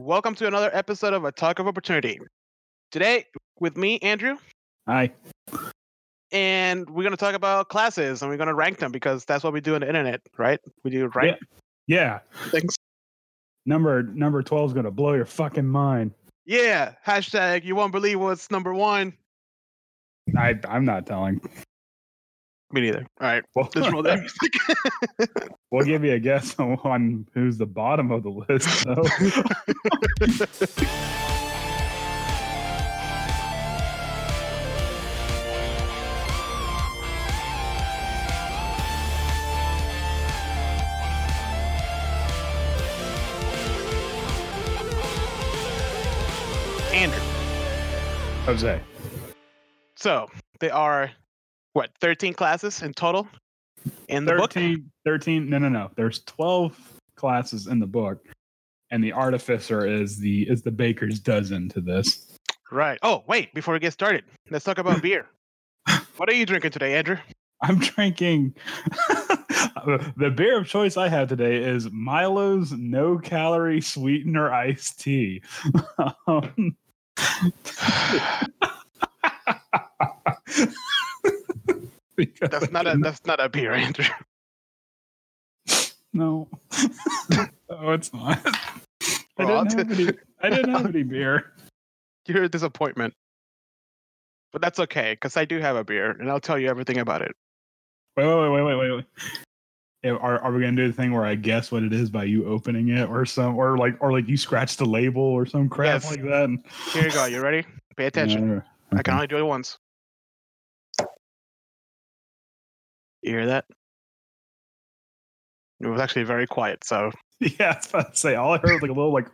Welcome to another episode of A Talk of Opportunity. Today, with me, Andrew, Hi. and we're going to talk about classes and we're going to rank them because that's what we do on the internet, right? We do rank Yeah. things. Number number 12 is gonna blow your fucking mind. Yeah. Hashtag you won't believe what's number one. I I'm not telling. Me neither. All right. We'll, Let's roll that music. we'll give you a guess on, on who's the bottom of the list. though. Andrew. Jose. So they are, what, 13 classes in total in the book? 13, 13 no no no. There's 12 classes in the book. And the artificer is the is the baker's dozen to this. Right. Oh, wait. Before we get started, let's talk about beer. What are you drinking today, Andrew? I'm drinking the beer of choice I have today is Milo's no calorie sweetener iced tea. Um, That's not a that's not a beer, Andrew. no. oh, it's not. I didn't, have any, I didn't have any beer. You're a disappointment. But that's okay, because I do have a beer, and I'll tell you everything about it. Wait, wait, wait, wait, wait, wait. Are, are we gonna do the thing where I guess what it is by you opening it, or some, or like, or like you scratch the label or some crap Yes. like that? Here you go. You ready? Pay attention. Yeah, I can only do it once. You hear that? It was actually very quiet, so Yeah, I was about to say all I heard was like a little like.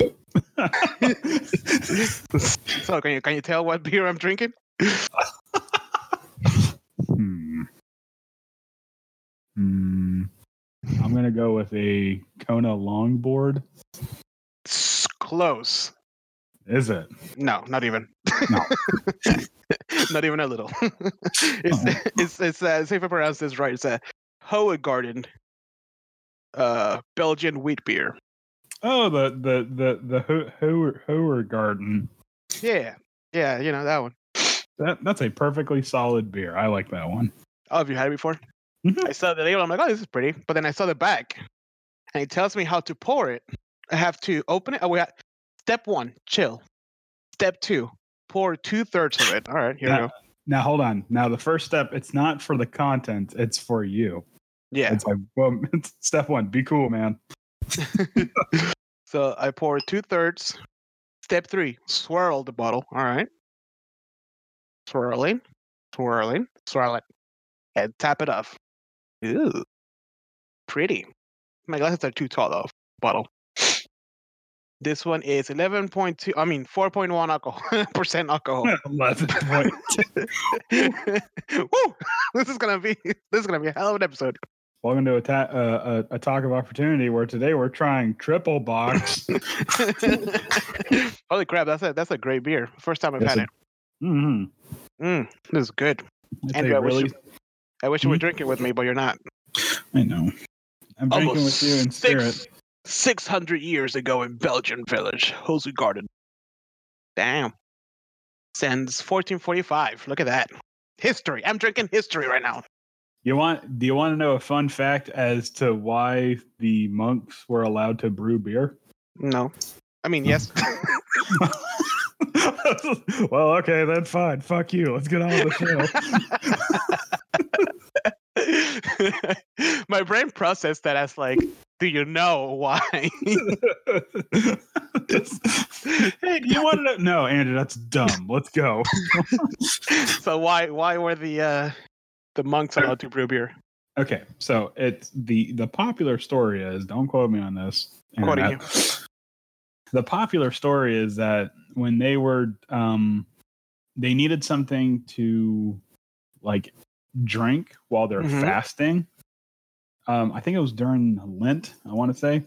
so can you can you tell what beer I'm drinking? hmm. Hmm. I'm gonna go with a Kona longboard. It's close. Is it? No, not even. No. not even a little. it's Oh. it's it's uh, see if I pronounce this right. It's a Hoegaarden uh Belgian wheat beer. Oh, the the the the Ho- Ho- Hoer Garden. Yeah. Yeah, you know that one. That that's a perfectly solid beer. I like that one. Oh, have you had it before? Mhm. I saw the label. I'm like, oh, this is pretty. But then I saw the back, and it tells me how to pour it. I have to open it. Oh, we have, step one, chill. Step two, pour two thirds of it. All right, here Yeah. we go. Now hold on. Now the first step, it's not for the content, it's for you. Yeah. It's like, well, it's step one, be cool, man. so I pour two thirds. Step three, swirl the bottle. All right. Swirling, swirling, swirl it, and tap it off. Ooh, pretty. My glasses are too tall though. Bottle. This one is 11.2, I mean 4.1 alcohol percent alcohol. Eleven point. Woo! This is gonna be this is gonna be a hell of an episode. Welcome to a, ta- uh, a, a talk of opportunity where today we're trying triple box. Holy crap, that's a that's a great beer. First time I've Yes, had it- it. mm-hmm. Mm, this is good. It's Andrew, a I wish you- I wish you were Mhm. drinking with me, but you're not. I know. I'm drinking with you in spirit. Six six hundred years ago in Belgian village, Hosu Garden. Damn. Since 1445. Look at that. History. I'm drinking history right now. You want? Do you want to know a fun fact as to why the monks were allowed to brew beer? No. I mean, yes. well, okay, then fine. Fuck you. Let's get on with the show. My brain processed that as like, do you know why? hey, do you want to know? No, Andrew, that's dumb. Let's go. so why why were the uh the monks allowed to brew beer? Okay, so it's the the popular story is don't quote me on this. Quoting internet. The popular story is that when they were um they needed something to like drink while they're Mhm. fasting. Um, I think it was during Lent, I want to say.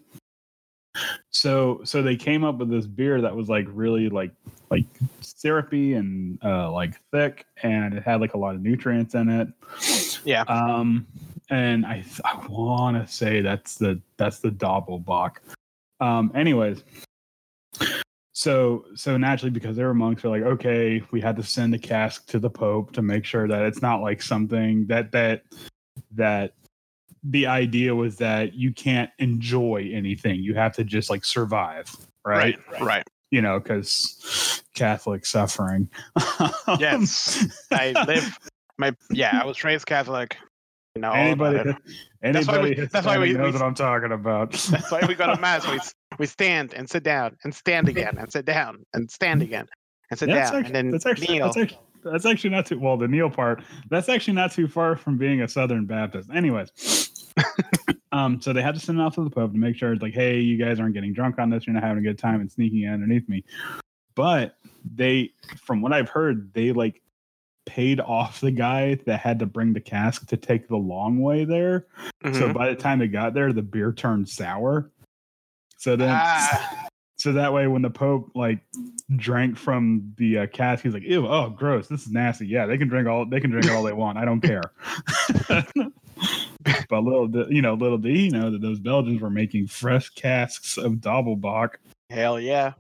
So so they came up with this beer that was like really like like syrupy and uh like thick and it had like a lot of nutrients in it. Yeah. Um and I I want to say that's the that's the Doppelbock. Um anyways, so so naturally because they were monks they're like okay we had to send a cask to the pope to make sure that it's not like something that that that the idea was that you can't enjoy anything you have to just like survive right right. right. you know because catholic suffering Yes. I live my yeah, I was raised Catholic. You know, about anybody. That's why we- anybody that's why we- knows we- what i'm talking about That's why we got a mass. We we stand and sit down and stand again and sit down and stand again and sit that's down actually, and then that's actually kneel. that's actually that's actually not too well the kneel part that's actually not too far from being a southern baptist. Anyways. Um so they had to send it off to the pope to make sure it's like hey you guys aren't getting drunk on this you're not having a good time and sneaking in underneath me. But they from what i've heard they like paid off the guy that had to bring the cask to take the long way there. So Mhm. by the time they got there the beer turned sour so then Ah. so that way, when the Pope like drank from the uh, cask, he's like, "Ew, oh, gross! This is nasty." Yeah, they can drink all they can drink all they want. I don't care. but little, di- you know, little did he know that those Belgians were making fresh casks of Doppelbock. Hell yeah.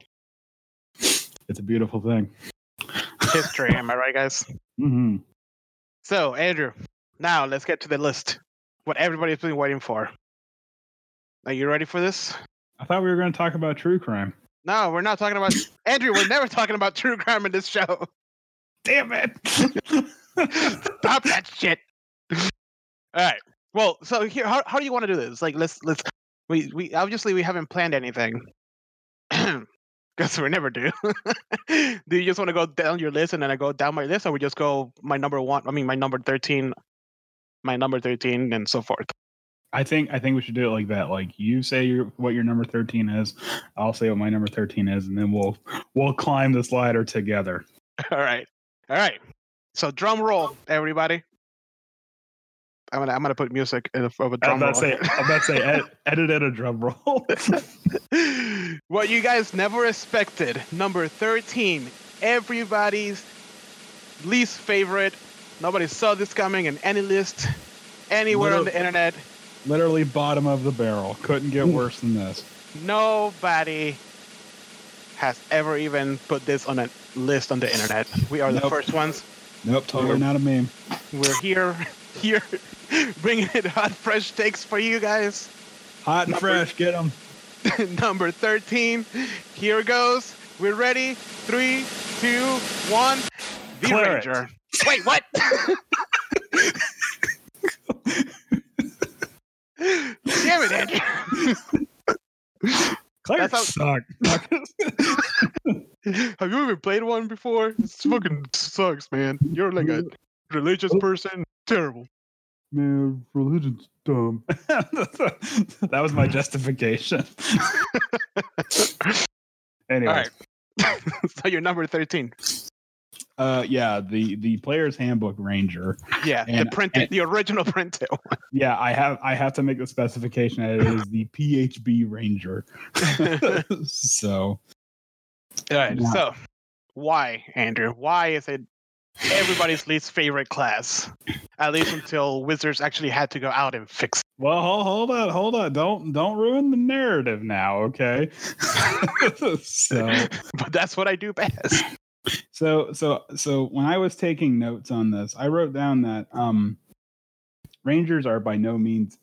It's a beautiful thing. History, am I right, guys? hmm So, Andrew, now let's get to the list. What everybody's been waiting for. Are you ready for this? I thought we were going to talk about true crime. No, we're not talking about Andrew. We're never talking about true crime in this show. Damn it! Stop that shit. All right. Well, so here, how, how do you want to do this? Like, let's let's we we obviously we haven't planned anything because we never do. do you just want to go down your list and then I go down my list, or we just go my number one? I mean, my number thirteen, my number thirteen, and so forth. I think I think we should do it like that. Like you say your what your number thirteen is, I'll say what my number thirteen is, and then we'll we'll climb this ladder together. All right. All right. So drum roll, everybody. I'm gonna I'm gonna put music of a I'm drum roll. about to say I'm about to say ed, edit in a drum roll. what you guys never expected. Number 13. Everybody's least favorite. Nobody saw this coming in any list, anywhere on the internet. Literally bottom of the barrel. Couldn't get worse than this. Nobody has ever even put this on a list on the internet. We are the first ones. Nope, totally not a meme. We're here, here, bringing it hot, fresh takes for you guys. Hot and Number- fresh, get them. number 13. Here goes. We're ready. Three, two, one. The Clear it. Ranger. Wait, what? Damn it, Andrew. Clarence That's suck. Have you ever played one before? This fucking sucks, man. You're like a religious oh. person. Terrible. Man, religion's dumb. that was my justification. anyway, All right. so you're number 13. Uh, yeah, the the player's handbook ranger. Yeah, And- the printed, and- the original printed one. Yeah, I have I have to make the specification that it is the PHB ranger. so All right. Yeah. So, why, Andrew? Why is it everybody's least favorite class? At least until Wizards actually had to go out and fix. It. Well, hold, hold on, hold on. Don't don't ruin the narrative now, okay? so. But that's what I do best. So so so when I was taking notes on this, I wrote down that um Rangers are by no means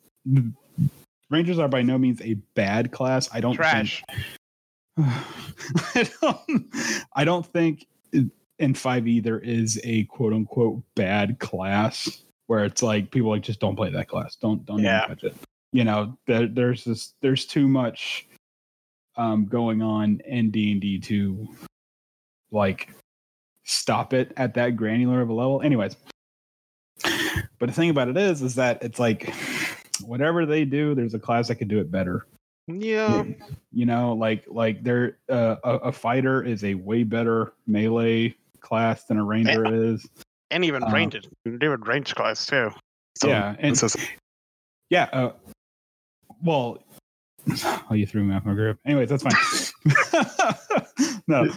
Rangers are by no means a bad class. I don't Trash. think I don't I don't think in 5e there is a quote unquote bad class where it's like people like just don't play that class. Don't don't Yeah. touch it. You know, there, there's this there's too much um going on in D&D to like stop it at that granular of a level. Anyways, but the thing about it is, is that it's like whatever they do, there's a class that could do it better. Yeah. You know, like like there uh, a, a fighter is a way better melee class than a ranger is. And even Uh, ranged. Even range class, too. So, yeah, and is- yeah. Uh, well, oh, you threw me off my group. Anyways, that's fine. no,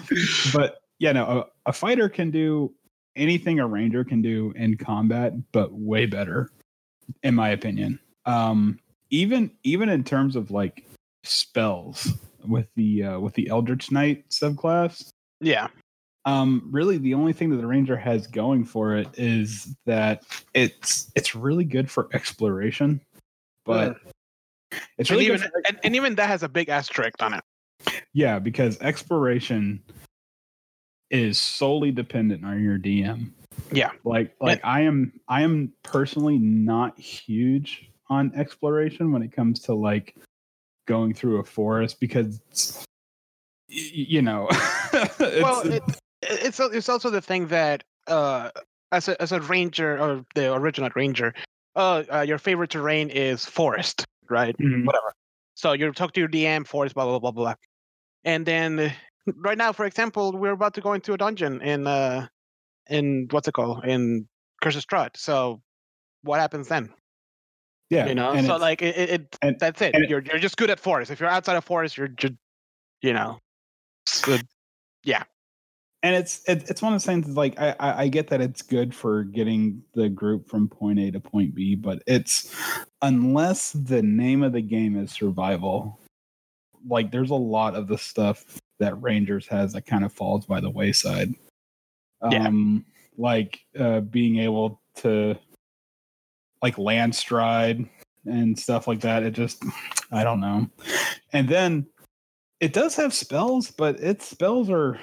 but yeah, no, a, a fighter can do anything a ranger can do in combat, but way better, in my opinion. Um, even even in terms of like spells, with the uh, with the Eldritch Knight subclass. Yeah. Um, really, the only thing that the ranger has going for it is that it's it's really good for exploration, but it's And really even for, and, and even that has a big asterisk on it. yeah because exploration is solely dependent on your DM. Yeah. Like like I am I am personally not huge on exploration when it comes to like going through a forest because you know it's, well, it, it's it's also the thing that uh, as a as a ranger or the original ranger, uh, uh, your favorite terrain is forest, right? Mhm. Whatever. So you talk to your DM, forest, blah blah blah blah and then right now, for example, we're about to go into a dungeon in uh in what's it called in Curse of Strahd. So what happens then? yeah you know, and so like it, it, it and- that's it. and You're you're just good at forest. If you're outside of forest, you're just you know. yeah. and it's it, it's one of the things like I, I I get that it's good for getting the group from point A to point B, but it's unless the name of the game is survival, like there's a lot of the stuff that Rangers has that kind of falls by the wayside. Yeah. Um like uh being able to like land stride and stuff like that. It just I don't know. And then it does have spells, but its spells are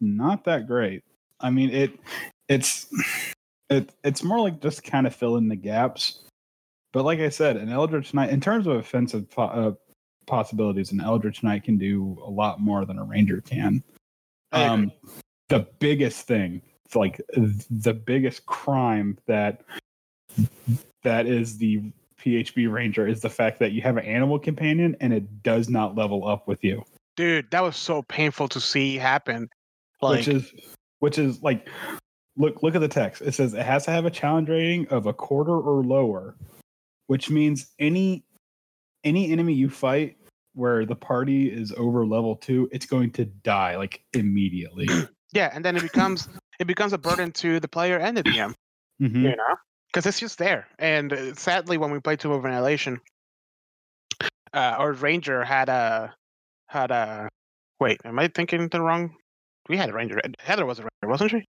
not that great. I mean, it it's it it's more like just kind of fill in the gaps. But like I said, an Eldritch Knight, in terms of offensive po- uh, possibilities, an Eldritch Knight can do a lot more than a Ranger can. Um, the biggest thing, it's like the biggest crime that that is the PHB Ranger is the fact that you have an animal companion and it does not level up with you. dude, that was so painful to see happen. Like, which is which is like look look at the text it says it has to have a challenge rating of a quarter or lower which means any any enemy you fight where the party is over level two it's going to die like immediately yeah, and then it becomes it becomes a burden to the player and the DM. Mhm. You know, because it's just there. And uh, sadly, when we played Tomb of Annihilation, uh, our ranger had a had a. Wait, am I thinking the wrong? We had a ranger. Heather was a ranger, wasn't she?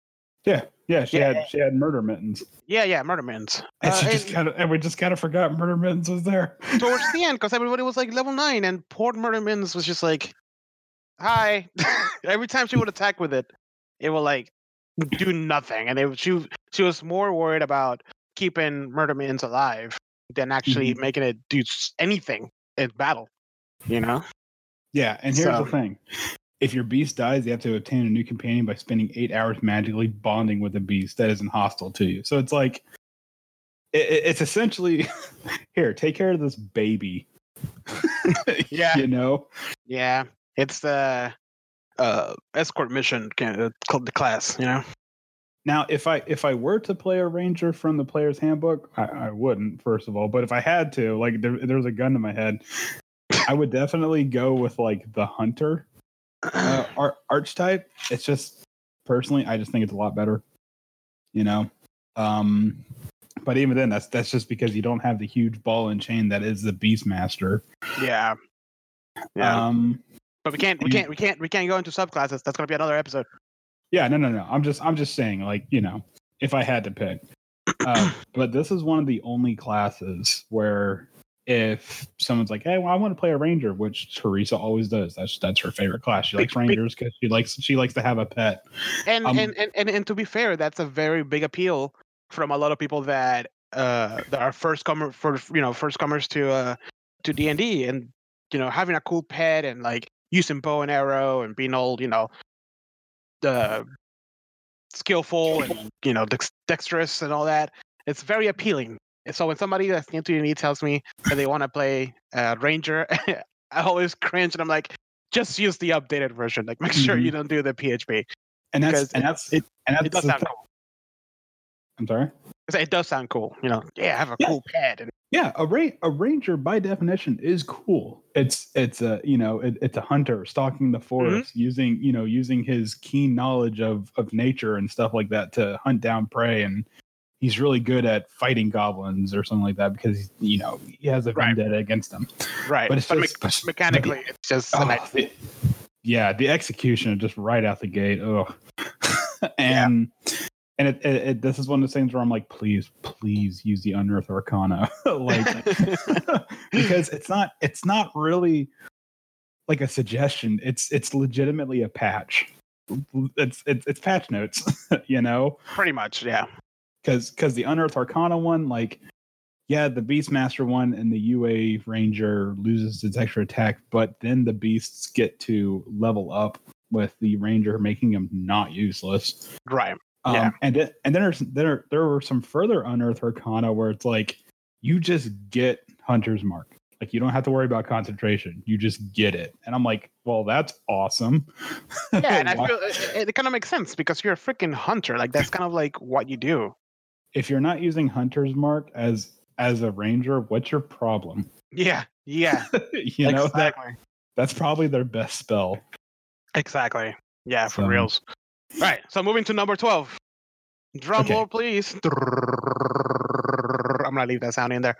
Yeah yeah she Yeah. had she had murder mittens Yeah, yeah, murder mittens. and Uh, just and kind of and we just kind of forgot murder mittens was there towards the end, because everybody was like level nine, and poor murder mittens was just like, "Hi." Every time she would attack with it, it would like do nothing, and it, she she was more worried about keeping murder mittens alive than actually making it do anything in battle. You know? Yeah, and here's So- the thing. If your beast dies, you have to obtain a new companion by spending eight hours magically bonding with a beast that isn't hostile to you. So it's like, it, it- it's essentially here, take care of this baby. Yeah. You know? Yeah, it's the uh, escort mission called the class. You know? Now, if I if I were to play a ranger from the player's handbook, I, I wouldn't, first of all. But if I had to, like there, there's a gun to my head, I would definitely go with like the hunter uh, ar- archetype. It's just personally, I just think it's a lot better. You know, um, but even then, that's that's just because you don't have the huge ball and chain that is the Beastmaster. yeah. Yeah. Um, but we can't. We can't. We can't. We can't go into subclasses. That's gonna be another episode. yeah, no, no, no. I'm just I'm just saying, like you know, if I had to pick, uh, but this is one of the only classes where if someone's like, "Hey, well, I want to play a ranger," which Teresa always does. That's that's her favorite class. She likes Big- big- rangers because she likes she likes to have a pet. And, Um, and, and and and to be fair, that's a very big appeal from a lot of people that uh that are first comer for you know first comers to uh to D and D and you know having a cool pet and like using bow and arrow and being all you know the skillful and you know dex- dexterous and all that. It's very appealing. So when somebody that's new to D&D tells me that they want to play uh, ranger, I always cringe and I'm like, just use the updated version. Like make sure you don't do the PHB. And that's and that's it- and that's It does sound cool. I'm sorry. It does sound cool. You know, yeah, have a Yeah. cool pad. And Yeah, a ra- a ranger by definition is cool. It's it's a you know it, it's a hunter stalking the forest, using you know using his keen knowledge of of nature and stuff like that to hunt down prey and he's really good at fighting goblins or something like that because you know he has a Right. vendetta against them. Right. But But, it's just- me- mechanically, it's just Oh, uh, nice- the- yeah, the execution just right out the gate. Oh, and and it, it, it this is one of those things where I'm like, please, please use the unearth arcana, like because it's not it's not really like a suggestion. It's it's legitimately a patch. It's it's, it's patch notes, you know pretty much, yeah. Because because the unearth arcana one like yeah the beastmaster one and the ua ranger loses its extra attack but then the beasts get to level up with the ranger making them not useless Right. um, Yeah. and then and then there's there there were some further unearth arcana where it's like you just get hunter's mark like you don't have to worry about concentration you just get it and i'm like well that's awesome Yeah, and I feel it, it kind of makes sense because you're a freaking hunter. Like that's kind of like what you do. If you're not using hunter's mark as as a ranger what's your problem Yeah. Yeah. you know that that's probably their best spell Exactly. Yeah, for So- reals. Right. So moving to number 12. Drum Okay. roll, please. I'm to leave that sound in there.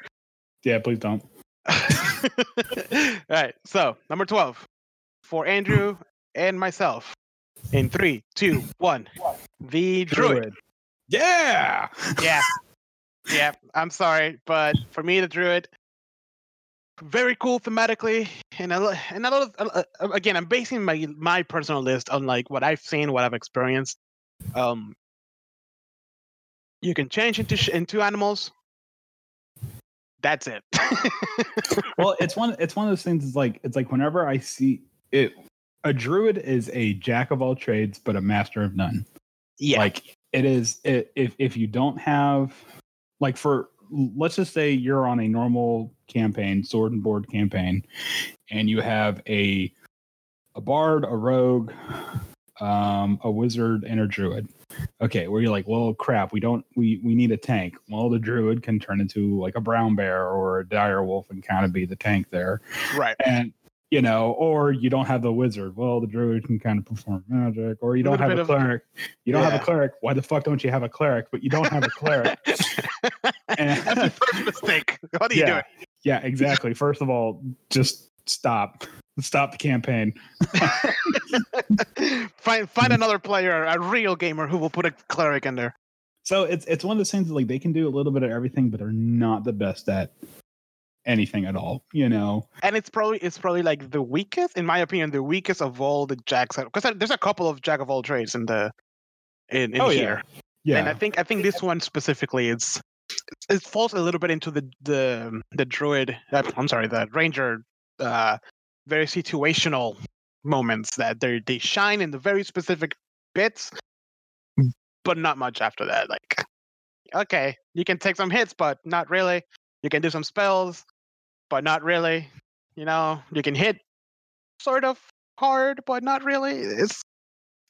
yeah please don't right. So, number 12 for Andrew and myself. In three, two, one. The Druid. Yeah Yeah. Yeah. I'm sorry, but for me, the Druid, very cool thematically. And a, lo- and a lot of, uh, uh, again, I'm basing my my personal list on like what I've seen, what I've experienced. Um, you can change into sh- into animals. That's it. well it's one it's one of those things it's like it's like whenever i see it a druid is a jack of all trades but a master of none yeah. like it is it, if if you don't have like for let's just say you're on a normal campaign sword and board campaign and you have a a bard a rogue um a wizard and a druid. Okay where you're like well crap we don't we we need a tank. Well the druid can turn into like a brown bear or a dire wolf and kind of be the tank there. Right. and you know, or you don't have the wizard. Well, the druid can kind of perform magic, or you don't have a cleric. You don't have a cleric. Why the fuck don't you have a cleric? But you don't have a cleric. And- That's your first mistake. What are you yeah, yeah, exactly. First of all, just stop, stop the campaign. find find another player, a real gamer who will put a cleric in there. So it's it's one of those things that, like they can do a little bit of everything, but they're not the best at anything at all. You know, and it's probably it's probably like the weakest, in my opinion, the weakest of all the jacks. Because there's a couple of jack of all trades in the in, in Oh, yeah. here, yeah, and I think I think this one specifically is it falls a little bit into the the the druid. Uh, I'm sorry, the ranger. Uh, very situational moments that they they shine in the very specific bits, but not much after that. Like, okay, you can take some hits, but not really. You can do some spells, but not really. You know, you can hit sort of hard, but not really. It's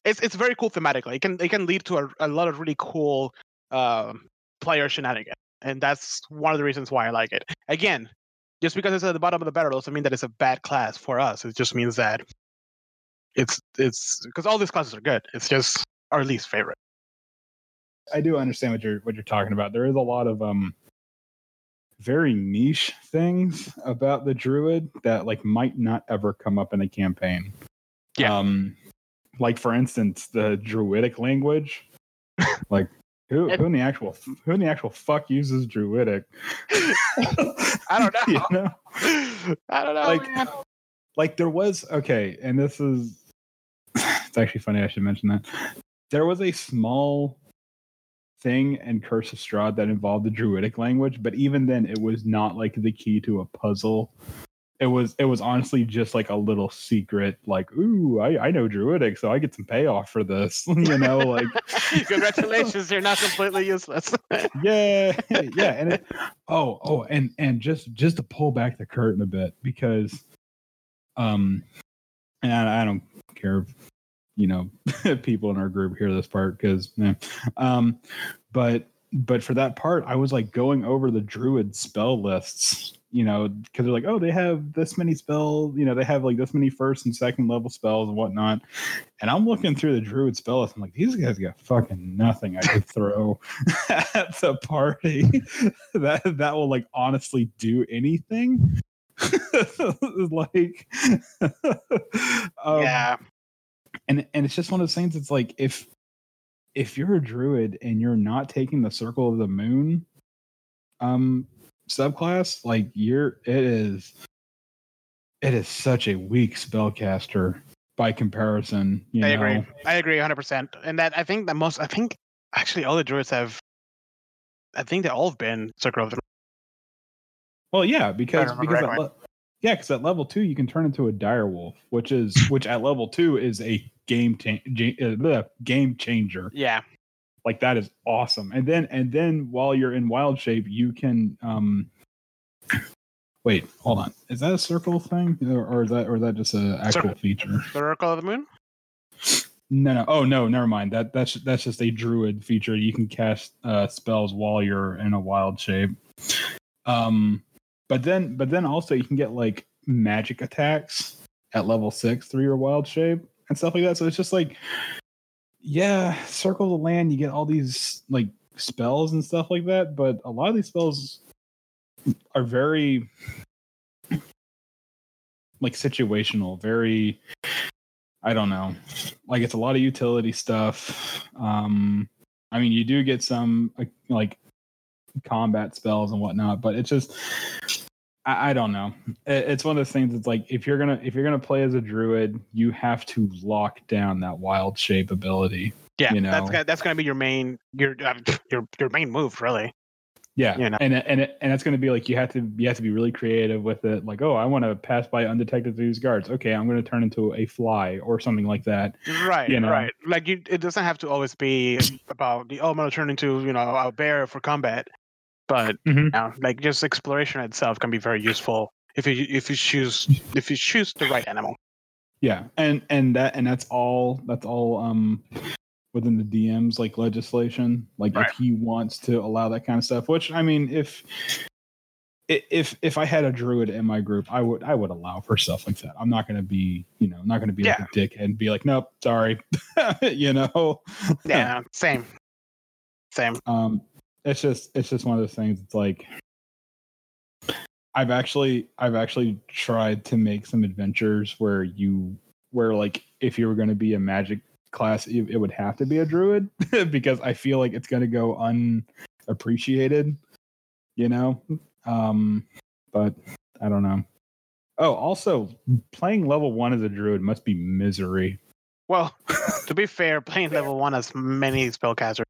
it's it's very cool thematically. It can it can lead to a, a lot of really cool um, player shenanigans, and that's one of the reasons why I like it. Again, just because it's at the bottom of the barrel doesn't mean that it's a bad class for us. It just means that it's it's because all these classes are good. It's just our least favorite. I do understand what you're what you're talking about. There is a lot of um very niche things about the druid that like might not ever come up in a campaign. Yeah. Um like for instance, the druidic language. like who who in the actual who in the actual fuck uses druidic? I don't know. You know? I don't know. Like- man. like there was okay and this is it's actually funny i should mention that there was a small thing and curse of strahd that involved the druidic language but even then it was not like the key to a puzzle it was it was honestly just like a little secret like ooh i, I know druidic so i get some payoff for this you know like Congratulations, you're not completely useless. yeah yeah and it, oh oh and and just just to pull back the curtain a bit because um and i, I don't care if you know people in our group hear this part because um but but for that part i was like going over the druid spell lists you know, because they're like, oh, they have this many spells, you know, they have like this many first and second level spells and whatnot. And I'm looking through the druid spell list. I'm like, these guys got fucking nothing I could throw at the party that that will like honestly do anything. like, um, yeah, and and it's just one of those things. It's like if if you're a druid and you're not taking the circle of the moon um subclass, like you're it is it is such a weak spellcaster by comparison. I know? agree. I agree 100. percent And that I think that most I think actually all the druids have. I think they all have been circle of the. Well, yeah, because because le- yeah, because at level two you can turn into a dire wolf, which is which at level two is a game ta- uh, game changer. Yeah, like that is awesome. And then and then while you're in wild shape, you can um wait, hold on. Is that a circle thing? Or, or is that or is that just an actual circle. feature? Circle of the moon? No, no. Oh no, never mind. That that's that's just a druid feature. You can cast uh, spells while you're in a wild shape. Um but then but then also you can get like magic attacks at level six through your wild shape and stuff like that. So it's just like yeah, circle the land, you get all these like spells and stuff like that, but a lot of these spells are very like situational, very I don't know. Like it's a lot of utility stuff. Um I mean, you do get some like combat spells and whatnot, but it's just I, I don't know. It, it's one of those things. It's like if you're gonna if you're gonna play as a druid, you have to lock down that wild shape ability. Yeah, you know? that's gonna, that's gonna be your main your uh, your your main move, really. Yeah, you know? and and and that's going to be like you have to you have to be really creative with it. Like, oh, I want to pass by undetected through these guards. Okay, I'm going to turn into a fly or something like that. Right, you know? right. Like you, it doesn't have to always be about the oh, I'm going to turn into you know a bear for combat. But mm-hmm. you know, like just exploration itself can be very useful if you if you choose if you choose the right animal. Yeah, and and that and that's all that's all um within the DM's like legislation. Like right. if he wants to allow that kind of stuff, which I mean, if if if I had a druid in my group, I would I would allow for stuff like that. I'm not going to be you know not going to be yeah. like a dick and be like nope sorry, you know. yeah, same, same. Um, it's just it's just one of those things. It's like I've actually I've actually tried to make some adventures where you where like if you were going to be a magic class, it, it would have to be a druid because I feel like it's going to go unappreciated. You know, um, but I don't know. Oh, also playing level one as a druid must be misery. Well, to be fair, playing level one as many spellcasters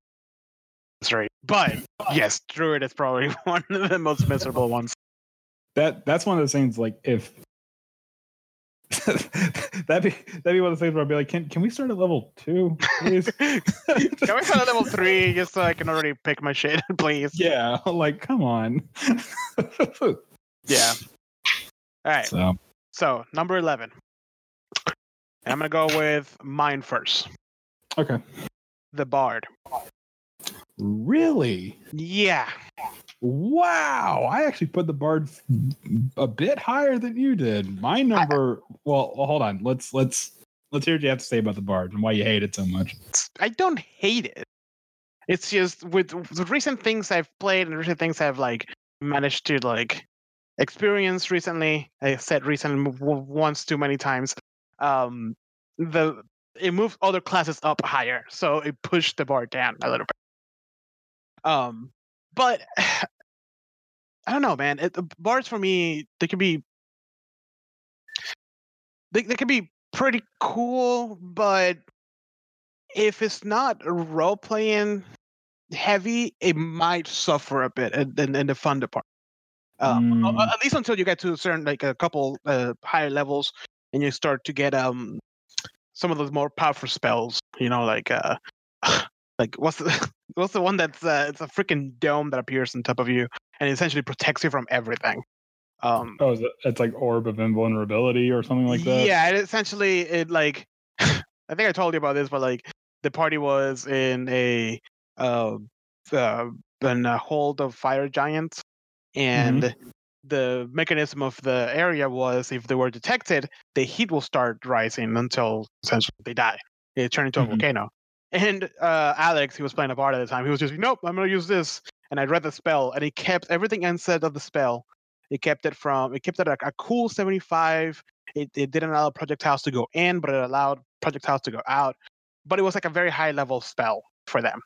right. But yes, Druid is probably one of the most miserable ones. That that's one of those things. Like if that'd be that'd be one of the things where I'd be like, can can we start at level two, please? can we start at level three just so I can already pick my shit, please? Yeah, like come on. yeah. All right. So. so number eleven. And I'm gonna go with mine first. Okay. The Bard. Really? Yeah. Wow. I actually put the bard a bit higher than you did. My number I, well, hold on. Let's let's let's hear what you have to say about the bard and why you hate it so much. I don't hate it. It's just with the recent things I've played and recent things I've like managed to like experience recently. I said recently once too many times. Um the it moved other classes up higher, so it pushed the bar down a little bit. Um, but I don't know, man. It, bars for me, they can be they they can be pretty cool, but if it's not role playing heavy, it might suffer a bit in, in, in the fun department. Um, mm. At least until you get to a certain like a couple uh, higher levels, and you start to get um some of those more powerful spells. You know, like uh, like what's the what's the one that's uh, it's a freaking dome that appears on top of you and essentially protects you from everything. Um, oh, it, it's like orb of invulnerability or something like that. Yeah, it essentially it like I think I told you about this, but like the party was in a uh, uh in a hold of fire giants, and mm-hmm. the mechanism of the area was if they were detected, the heat will start rising until essentially they die. It turned into a Mhm. volcano. And uh, Alex, he was playing a bard at the time. He was just like, nope, I'm gonna use this. And I read the spell, and he kept everything unsaid of the spell. It kept it from it kept it at a cool 75. It, it didn't allow projectiles to go in, but it allowed projectiles to go out. But it was like a very high level spell for them.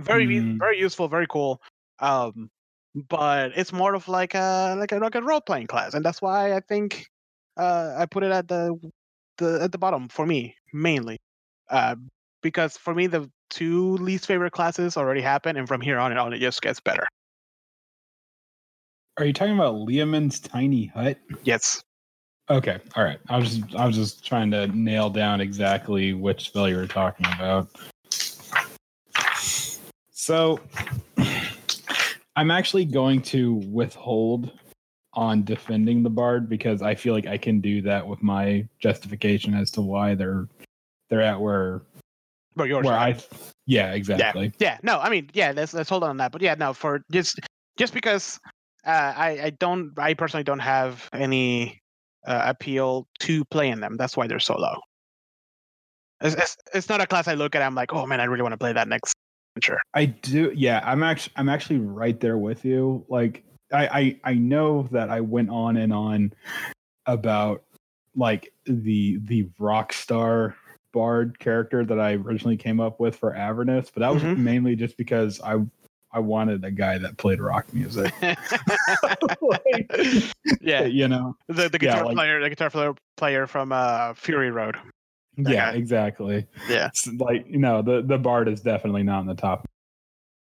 Very Mm. very useful, very cool. Um, but it's more of like a like a like a role playing class, and that's why I think uh, I put it at the the at the bottom for me mainly, uh, because for me the two least favorite classes already happened, and from here on and on it just gets better. Are you talking about Leomund's tiny hut? Yes. Okay, all right. I was just I was just trying to nail down exactly which spell you were talking about. So I'm actually going to withhold on defending the bard because I feel like I can do that with my justification as to why they're they're at where Yours. where right? I yeah exactly Yeah, no, I mean, yeah, let's let's hold on that. But yeah, no, for just just because uh, I I don't I personally don't have any uh, appeal to playing them. That's why they're so low. It's, it's it's not a class I look at. I'm like, oh man, I really want to play that next adventure. I do. Yeah, I'm actually I'm actually right there with you. Like I I, I know that I went on and on about like the the rock star bard character that I originally came up with for Avernus, but that was Mhm. mainly just because I I wanted a guy that played rock music. Like, yeah, you know. the, the yeah, guitar like- player, the guitar player, from uh, Fury Road. Yeah, guy. exactly. Yeah. It's like you know, the the bard is definitely not in the top.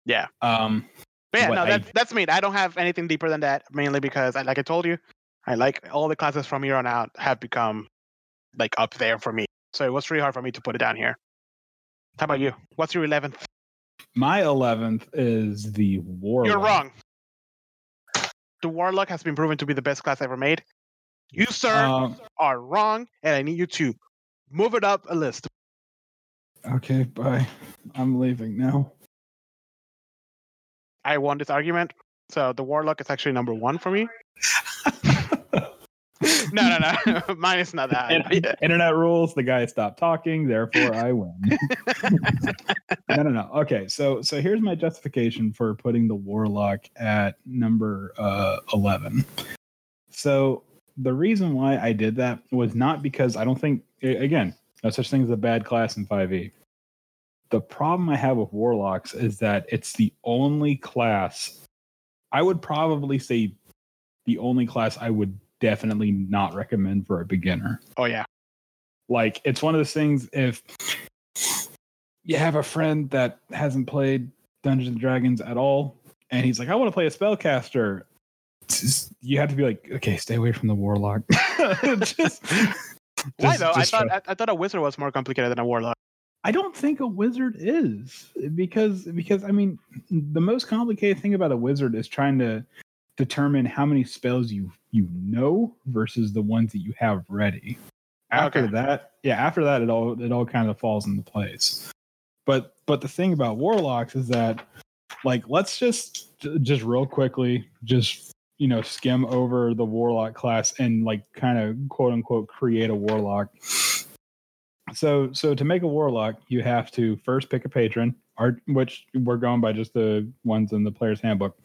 Yeah. Um But yeah, no, I- that's that's me. I don't have anything deeper than that. Mainly because, I, like I told you, I like all the classes from here on out have become like up there for me. So it was really hard for me to put it down here. How about you? What's your eleventh? my eleventh is the war. You're wrong. The Warlock has been proven to be the best class ever made. You, sir, Um, are wrong, and I need you to move it up a list. okay, bye. I'm leaving now. I won this argument, so the Warlock is actually number one for me. No, no, no. Mine is not that. In- Internet rules. The guy stopped talking, therefore I win. no, no, no. Okay, so so here's my justification for putting the warlock at number uh, eleven. So the reason why I did that was not because I don't think again no such thing as a bad class in 5e. The problem I have with warlocks is that it's the only class. I would probably say the only class I would definitely not recommend for a beginner Oh yeah. like it's one of those things if you have a friend that hasn't played dungeons and dragons at all and he's like i want to play a spellcaster you have to be like okay stay away from the warlock Just- Why though? I thought I thought a wizard was more complicated than a warlock. I don't think a wizard is because because I mean the most complicated thing about a wizard is trying to determine how many spells you you know versus the ones that you have ready. After Okay. that, yeah, after that it all it all kind of falls into place. But but the thing about warlocks is that like let's just just real quickly just you know skim over the warlock class and like kind of quote unquote create a warlock so so to make a warlock you have to first pick a patron which we're going by just the ones in the player's handbook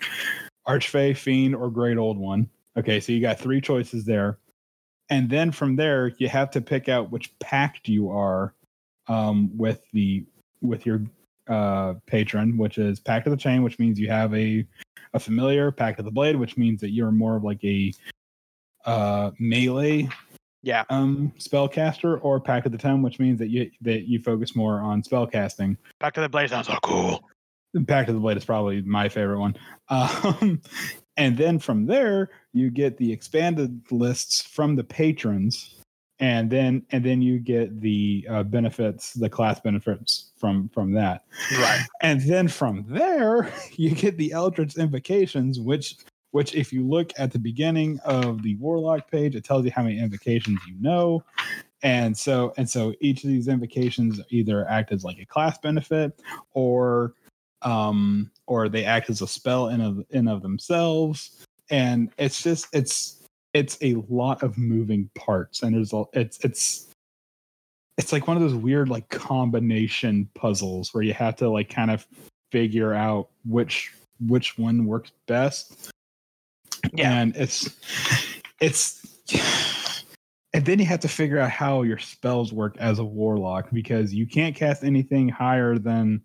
archfey fiend or great old one okay so you got three choices there and then from there you have to pick out which pact you are um, with the with your uh, patron which is pact of the chain which means you have a a familiar pact of the blade which means that you're more of like a uh, melee Yeah. um spellcaster or pact of the tome which means that you that you focus more on spellcasting Pact of the Blade sounds so cool. Pact of the blade is probably my favorite one. Um and then from there you get the expanded lists from the patrons and then and then you get the uh, benefits the class benefits from from that. Right. and then from there you get the eldritch invocations which which if you look at the beginning of the warlock page it tells you how many invocations you know. And so and so each of these invocations either act as like a class benefit or um or they act as a spell in of in of themselves and it's just it's it's a lot of moving parts, and there's a it's it's it's like one of those weird like combination puzzles where you have to like kind of figure out which which one works best. Yeah. And it's it's and then you have to figure out how your spells work as a warlock because you can't cast anything higher than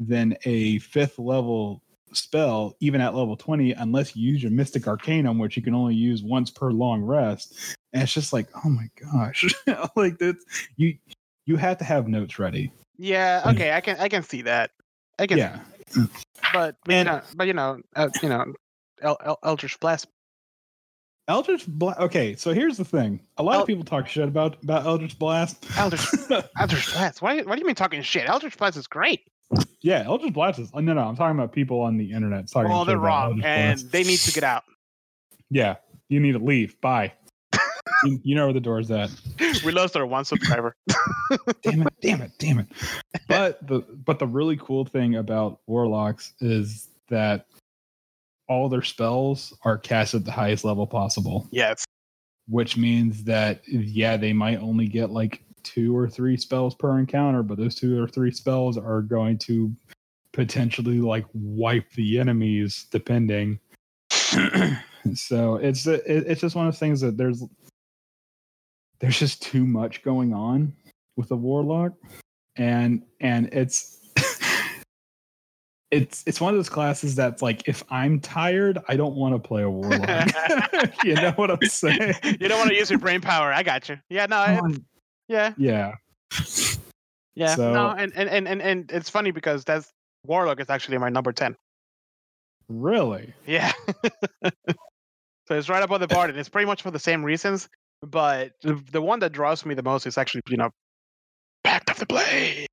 than a fifth level spell even at level 20 unless you use your mystic arcanum which you can only use once per long rest and it's just like oh my gosh like that you you have to have notes ready Yeah, okay, I can I can see that. I can, yeah but but, And- you know, but you know, uh, you know, El- El- Eldritch Blast. eldritch blast okay so here's the thing a lot El- of people talk shit about about eldritch blast Eldritch Eldritch Blast. Why what do you mean talking shit? Eldritch Blast is great. Yeah eldritch blast is no no i'm talking about people on the internet talking Well, they're wrong, and they need to get out. yeah you need to leave bye you, you know where the door's at We lost our one subscriber. damn it, damn it, damn it. But the but the really cool thing about warlocks is that all their spells are cast at the highest level possible, Yes. which means that yeah, they might only get like two or three spells per encounter, but those two or three spells are going to potentially like wipe the enemies depending. so it's it's just one of those things that there's there's just too much going on with a warlock and and it's it's it's one of those classes that's like if i'm tired i don't want to play a warlock you know what i'm saying you don't want to use your brain power. I got you. Yeah, no, I, yeah, yeah yeah. so- no, and, and and and and it's funny because that's Warlock is actually my number ten. really Yeah. so it's right above the board, and it's pretty much for the same reasons. But the, the one that draws me the most is actually, you know, Pact of the Blade.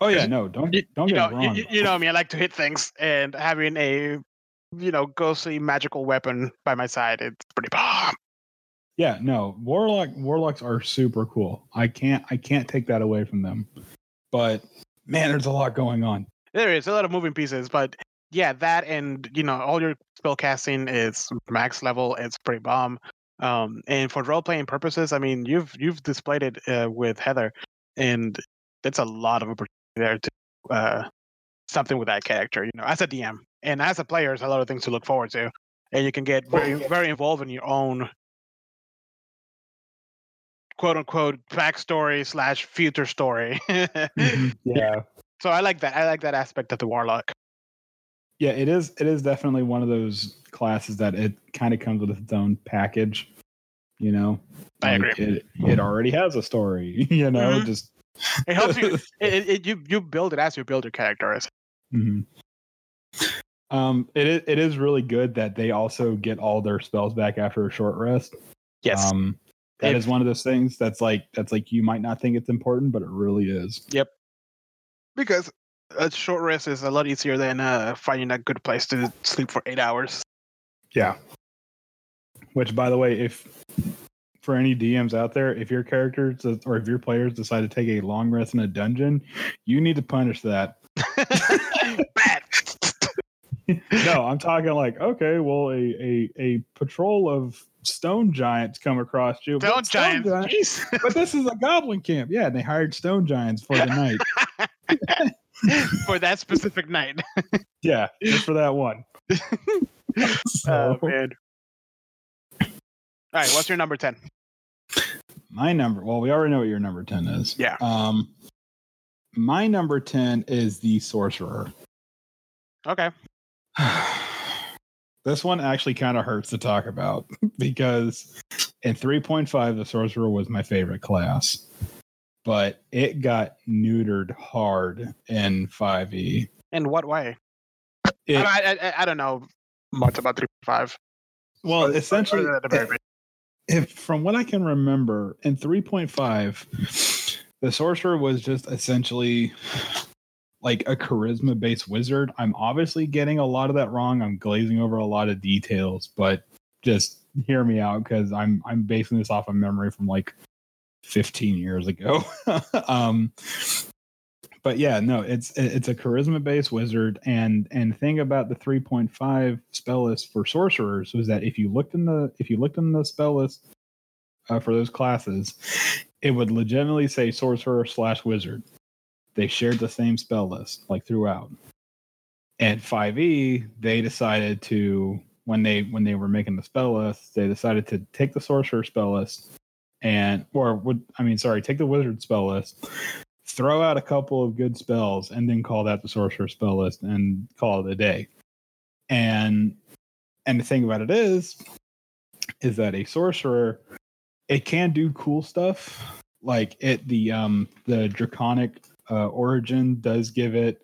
oh yeah no don't You, don't you get know, you, wrong you- you know me. I like to hit things, and having a, you know, ghostly magical weapon by my side, it's pretty bomb. Yeah no warlock warlocks are super cool i can't i can't take that away from them but man there's a lot going on There is a lot of moving pieces, but yeah, that and you know, all your spell casting is max level. It's pretty bomb. Um, and for role playing purposes, I mean, you've you've displayed it uh, with Heather, and that's a lot of opportunity there to uh, something with that character. You know, as a DM and as a player, there's a lot of things to look forward to, and you can get very very involved in your own quote unquote backstory slash future story. yeah so I like that. I like that aspect of the warlock. Yeah, it is. It is definitely one of those classes that it kind of comes with its own package. You know, I Like, agree. It it already has a story. You know, Mhm. just It helps you. It, it, you you build it as you build your characters. Mhm. Um, it is. It is really good that they also get all their spells back after a short rest. Yes. Um, that is one of those things that's like that's like you might not think it's important, but it really is. Yep. Because a short rest is a lot easier than uh, finding a good place to sleep for eight hours. Yeah. Which, by the way, if for any DMs out there, if your characters or if your players decide to take a long rest in a dungeon, you need to punish that. No, I'm talking like, okay, well, a a, a patrol of stone giants come across you. but Stone giants. giants- Jeez. but this is a goblin camp. Yeah, and they hired stone giants for the night. for that specific night. Yeah, just for that one. so, Oh man. All right, what's your number ten? my number well we already know what your number 10 is Yeah. um my number 10 is the sorcerer Okay. this one actually kind of hurts to talk about because in 3.5 the sorcerer was my favorite class but it got neutered hard in 5e In what way? It- I, I, I, don't know much about three five. well essentially Other than the very basics. if from what I can remember, in 3.5, the sorcerer was just essentially like a charisma based wizard. I'm obviously getting a lot of that wrong. I'm glazing over a lot of details, but just hear me out because I'm I'm basing this off of memory from like 15 years ago. um but yeah, no, it's it's a charisma based wizard, and and thing about the 3.5 spell list for sorcerers was that if you looked in the if you looked in the spell list uh, for those classes, it would legitimately say sorcerer slash wizard. They shared the same spell list like throughout. And 5e, they decided to when they when they were making the spell list, they decided to take the sorcerer spell list and or would I mean sorry, take the wizard spell list, throw out a couple of good spells, and then call that the sorcerer spell list and call it a day. And and the thing about it is, is that a sorcerer it can do cool stuff like it the um the draconic uh, origin does give it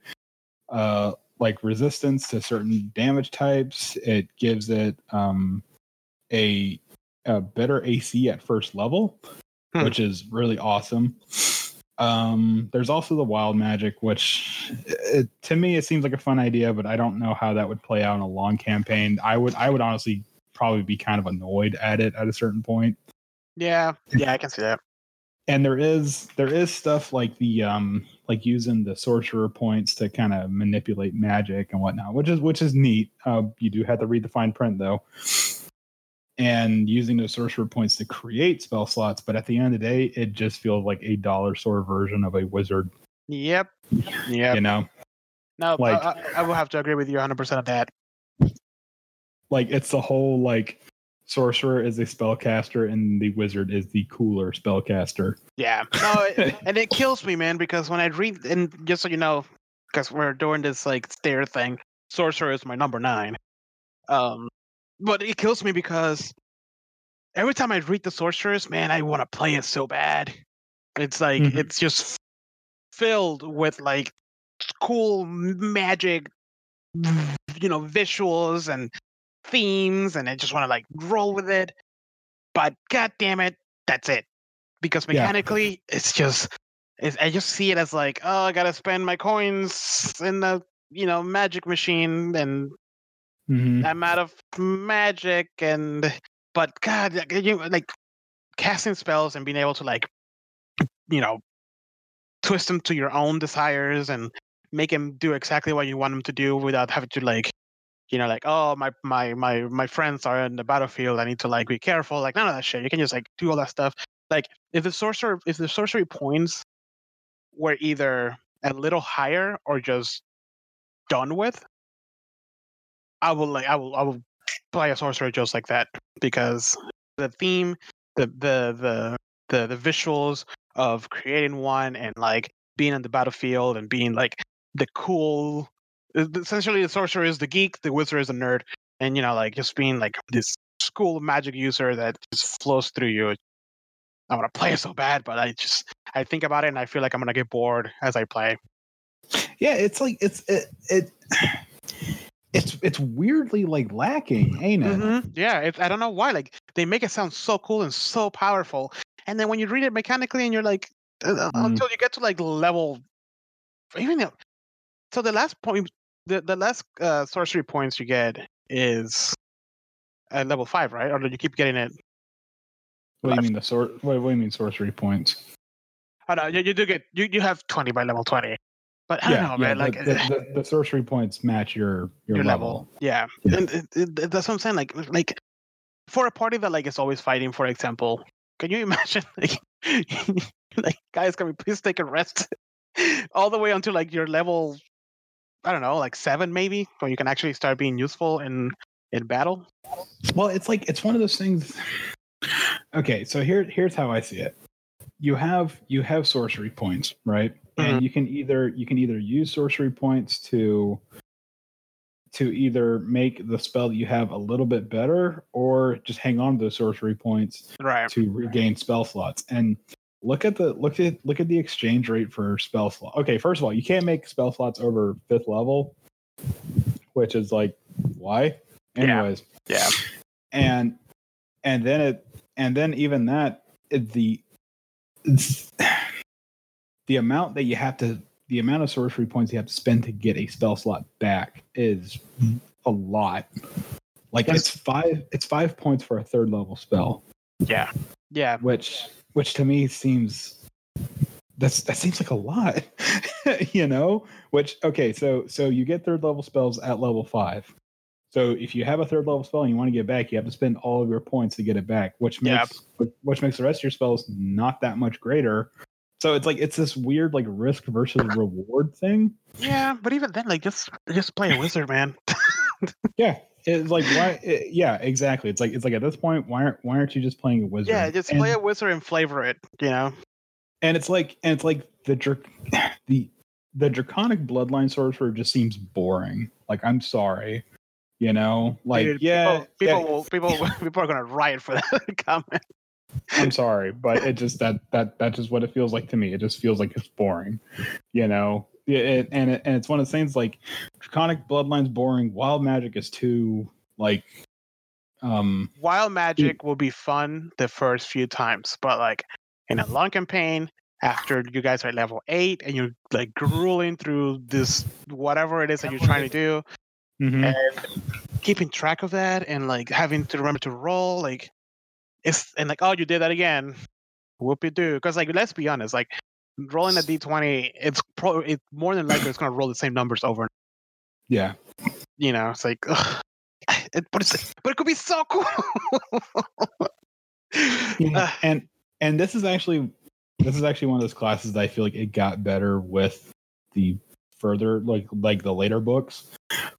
uh like resistance to certain damage types. It gives it um a, a better ac at first level Hmm. which is really awesome. Um there's also the wild magic which it, to me it seems like a fun idea but i don't know how that would play out in a long campaign. I would i would honestly probably be kind of annoyed at it at a certain point. Yeah, yeah, I can see that. and there is there is stuff like the um like using the sorcerer points to kind of manipulate magic and whatnot which is which is neat uh you do have to read the fine print though and using those sorcerer points to create spell slots but at the end of the day it just feels like a dollar store version of a wizard Yep. Yeah. you know No, like- I, I, I will have to agree with you 100% of that. like it's the whole like sorcerer is a spellcaster and the wizard is the cooler spellcaster Yeah. No, it, and it kills me, man, because when I read, and just so you know, because we're doing this like stair thing, sorcerer is my number nine. Um, but it kills me because every time I read the sorcerers, man, I want to play it so bad. It's like Mhm. it's just filled with like cool magic, you know, visuals and themes, and I just want to like roll with it. But god damn it, that's it. Because Yeah. mechanically, it's just, it's, I just see it as like, oh, I gotta spend my coins in the, you know, magic machine, and Mhm. I'm out of magic, and but God, like, you like casting spells and being able to like, you know, twist them to your own desires and make them do exactly what you want them to do without having to like, you know, like oh my my my my friends are in the battlefield, I need to like be careful, like none of that shit. You can just like do all that stuff. Like if the sorcerer, if the sorcery points were either a little higher or just done with, I will like I will I will play a sorcerer just like that because the theme, the the the the, the visuals of creating one and like being on the battlefield and being like the cool essentially the sorcerer is the geek, the wizard is the nerd, and you know, like just being like this school magic user that just flows through you. I want to play it so bad, but I just I think about it and I feel like I'm gonna get bored as I play. Yeah, it's like it's it, it it's it's weirdly like lacking, ain't it? Mhm. Yeah, it's, I don't know why. Like they make it sound so cool and so powerful, and then when you read it mechanically, and you're like, uh, uh, Mm. until you get to like level, even though, so the last point, the the last uh, sorcery points you get is at level five, right? Or do you keep getting it? What do you mean the sort? What, what do you mean sorcery points? Oh no, you, you do get you, you have twenty by level twenty, but I don't know, man. the, Like the, the, the sorcery points match your your, your level. level. Yeah. Yeah. And it, it, it- that's what I'm saying. Like, like for a party that like is always fighting, for example, can you imagine like, like guys, can we please take a rest all the way until like your level, I don't know, like seven maybe, when you can actually start being useful in in battle. Well, it's like it's one of those things. Okay, so here here's how I see it. You have you have sorcery points, right? Mhm. And you can either you can either use sorcery points to to either make the spell that you have a little bit better or just hang on to those sorcery points Right. to regain spell slots. And look at the look at look at the exchange rate for spell slot. Okay, first of all, you can't make spell slots over fifth level, which is like why? Anyways, Yeah. and and then it and then even that it, the the amount that you have to the amount of sorcery points you have to spend to get a spell slot back is a lot like Yes. it's five it's five points for a third level spell Yeah. Yeah. which which to me seems that's that seems like a lot, you know. Which okay, so so you get third level spells at level five. So if you have a third level spell and you want to get it back, you have to spend all of your points to get it back, which makes which, which makes the rest of your spells not that much greater. So it's like it's this weird like risk versus reward thing. Yeah, but even then, like just just play a wizard, man. Yeah, it's like why? It, yeah, exactly. It's like it's like at this point, why aren't why aren't you just playing a wizard? yeah, just And- play a wizard and flavor it. You know. and it's like and it's like the dr- the the draconic bloodline sorcerer just seems boring like i'm sorry you know like Dude, yeah, people, people yeah, will people people are gonna riot for that comment. i'm sorry but it just that that that's just what it feels like to me it just feels like it's boring you know it, and it, and it's one of the things like draconic bloodline's boring wild magic is too like um Wild magic will be fun the first few times, but like in a long campaign, after you guys are level eight and you're like grueling through this whatever it is that you're trying to do, mhm. and keeping track of that and like having to remember to roll, like it's and like oh you did that again, whoopie do. Because like let's be honest, like rolling a d twenty, it's pro it's more than likely it's gonna roll the same numbers over. yeah You know, it's like. It, but it's but it could be so cool. Yeah, and and this is actually this is actually one of those classes that I feel like it got better with the further like like the later books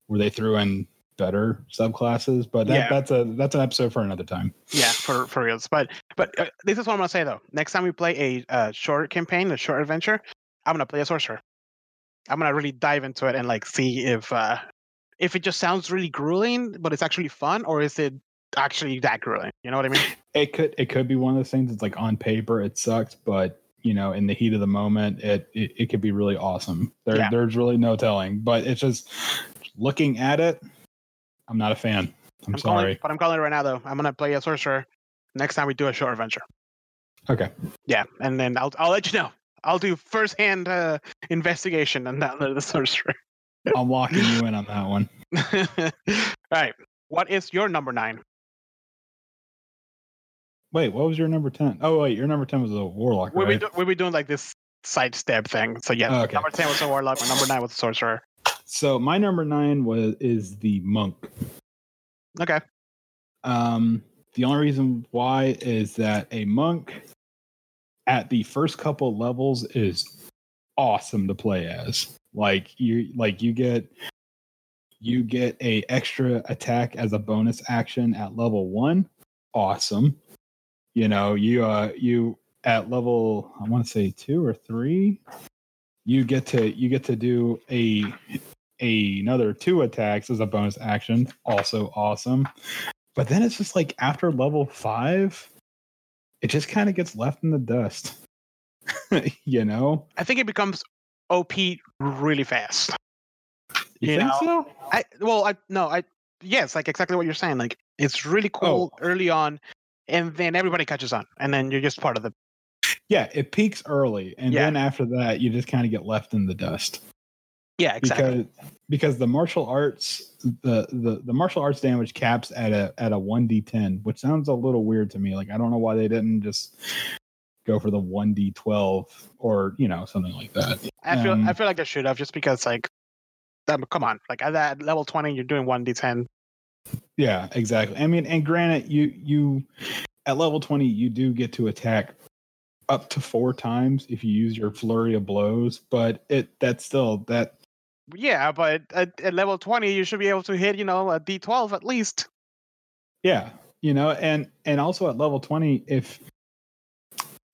where they threw in better subclasses. But that, Yeah. that's a that's an episode for another time. Yeah, for for reals. But but uh, this is what I'm gonna say though. Next time we play a uh, short campaign, a short adventure, I'm gonna play a sorcerer. I'm gonna really dive into it and like see if uh if it just sounds really grueling, but it's actually fun, or is it actually that grueling? You know what I mean? It could it could be one of those things. It's like on paper it sucks, but you know in the heat of the moment it it, it could be really awesome. There Yeah. there's really no telling. But it's just looking at it, I'm not a fan. I'm, calling, sorry. but I'm calling it right now though. I'm gonna play a sorcerer next time we do a short adventure. Okay. Yeah, and then I'll I'll let you know. I'll do first hand uh, investigation on that the sorcerer. I'm walking you in on that one. All right. What is your number nine? Wait, what was your number 10? Oh, wait, your number 10 was a warlock, We'll right? be, do- we'll be doing like this sidestep thing. So yeah, Oh, okay. number ten was a warlock. My number nine was a sorcerer. So my number 9 was is the monk. Okay. Um the only reason why is that a monk at the first couple levels is awesome to play as. Like you like you get you get a extra attack as a bonus action at level 1. Awesome. You know, you uh you at level I want to say 2 or 3 you get to you get to do a a, another two attacks as a bonus action also awesome but then it's just like after level five, it just kind of gets left in the dust. you know? I think it becomes OP really fast. You, You think know, so? I well, I no, I yes, like exactly what you're saying. Like it's really oh. cool early on, and then everybody catches on, and then you're just part of the. Yeah, it peaks early, and Yeah. then after that, you just kind of get left in the dust Yeah, exactly. because because the martial arts the, the the martial arts damage caps at a at a one d ten, which sounds a little weird to me. Like I don't know why they didn't just go for the one d twelve or you know something like that. I feel um, I feel like I should have just because like, um, come on, like at that level twenty, you're doing one d10. Yeah, exactly. I mean, and granted, you you at level twenty, you do get to attack up to four times if you use your flurry of blows, but it that's still that Yeah, but at, at level twenty, you should be able to hit, you know, a d12 at least. yeah, you know, and and also at level twenty, if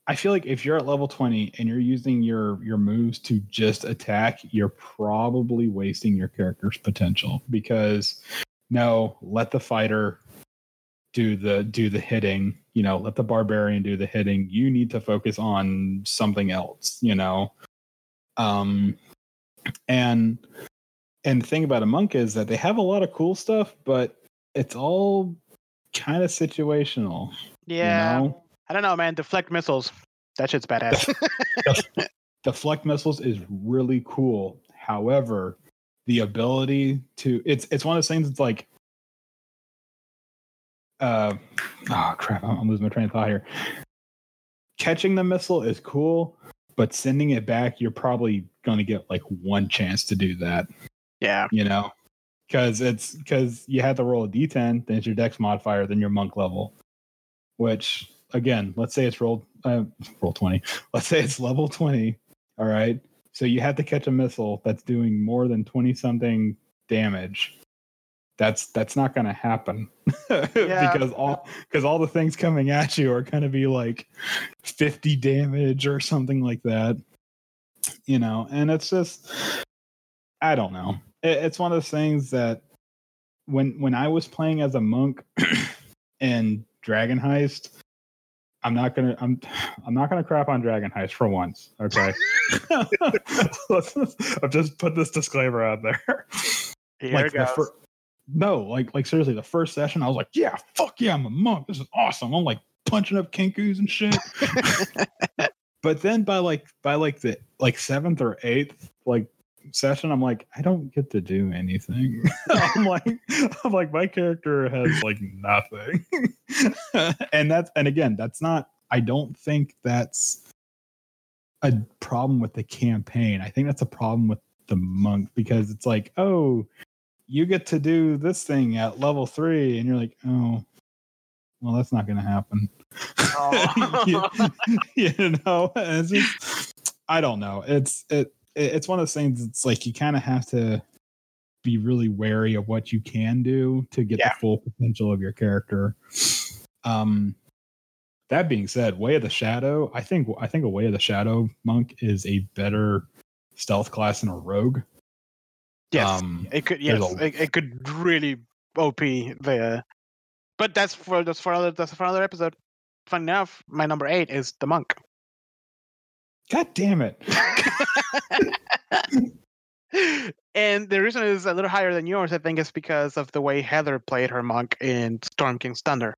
I feel like if you're at level twenty and you're using your your moves to just attack, you're probably wasting your character's potential because no, let the fighter do the do the hitting you know let the barbarian do the hitting you need to focus on something else you know um and and the thing about a monk is that they have a lot of cool stuff but it's all kind of situational Yeah, you know I don't know, man. Deflect missiles. That shit's badass. deflect missiles is really cool however the ability to it's it's one of those things it's like uh oh crap I'm, I'm losing my train of thought here catching the missile is cool but sending it back, you're probably going to get like one chance to do that. Yeah. You know, because it's because you have to roll a d10, then it's your dex modifier, then your monk level. Which again, let's say it's rolled, uh, roll twenty. Let's say it's level twenty. All right. So you have to catch a missile that's doing more than twenty something damage. That's that's not going to happen because all because all the things coming at you are going to be like fifty damage or something like that. You know, and it's just I don't know. It, it's one of those things that when when I was playing as a monk in Dragon Heist, I'm not gonna I'm I'm not gonna crap on Dragon Heist for once. Okay. i've just put this disclaimer out there. Here like the fir- no, like like seriously, the first session I was like, yeah, fuck yeah, I'm a monk. This is awesome. I'm like punching up kenkus and shit. but then by like by like the like seventh or eighth like session, I'm like, I don't get to do anything. I'm like, I'm like, my character has like nothing. and that's and again, that's not I don't think that's a problem with the campaign. I think that's a problem with the monk because it's like, oh, you get to do this thing at level three, and you're like, oh, well, that's not going to happen. you, you know, it's just, I don't know. It's it, it it's one of those things. It's like you kind of have to be really wary of what you can do to get Yeah. the full potential of your character. Um, that being said, Way of the Shadow, I think I think a Way of the Shadow monk is a better stealth class than a rogue. Yes. Um, it could yes. a- It, it could really OP there. but that's for that's for other that's for another episode. Fun enough, my number eight is the monk. God damn it! and the reason is a little higher than yours, I think, is because of the way Heather played her monk in Storm King's Thunder.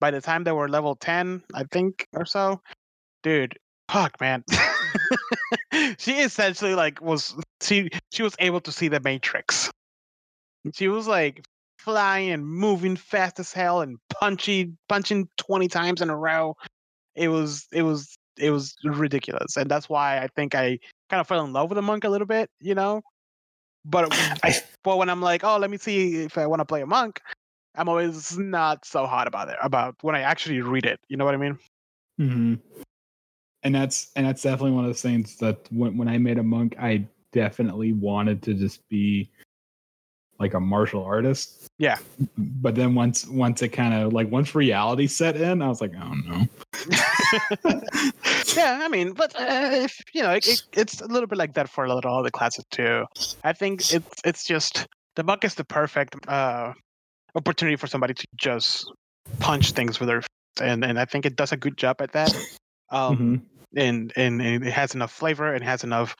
By the time they were level 10, I think, or so, dude, fuck, man. she essentially like was she she was able to see the Matrix. She was like flying and moving fast as hell and punching punching 20 times in a row. It was it was it was ridiculous. And that's why I think I kind of fell in love with the monk a little bit, you know. But I but when I'm like, oh, let me see if I want to play a monk, I'm always not so hot about it. About when I actually read it, you know what I mean? hmm And that's and that's definitely one of those things that when when I made a monk, I definitely wanted to just be like a martial artist. Yeah. But then once once it kind of like once reality set in, I was like, oh no. yeah, I mean, but uh, if you know, it, it, it's a little bit like that for a lot of other classes too. I think it's it's just the monk is the perfect uh, opportunity for somebody to just punch things with their, and and I think it does a good job at that. Um, Mhm. And, and and it has enough flavor and has enough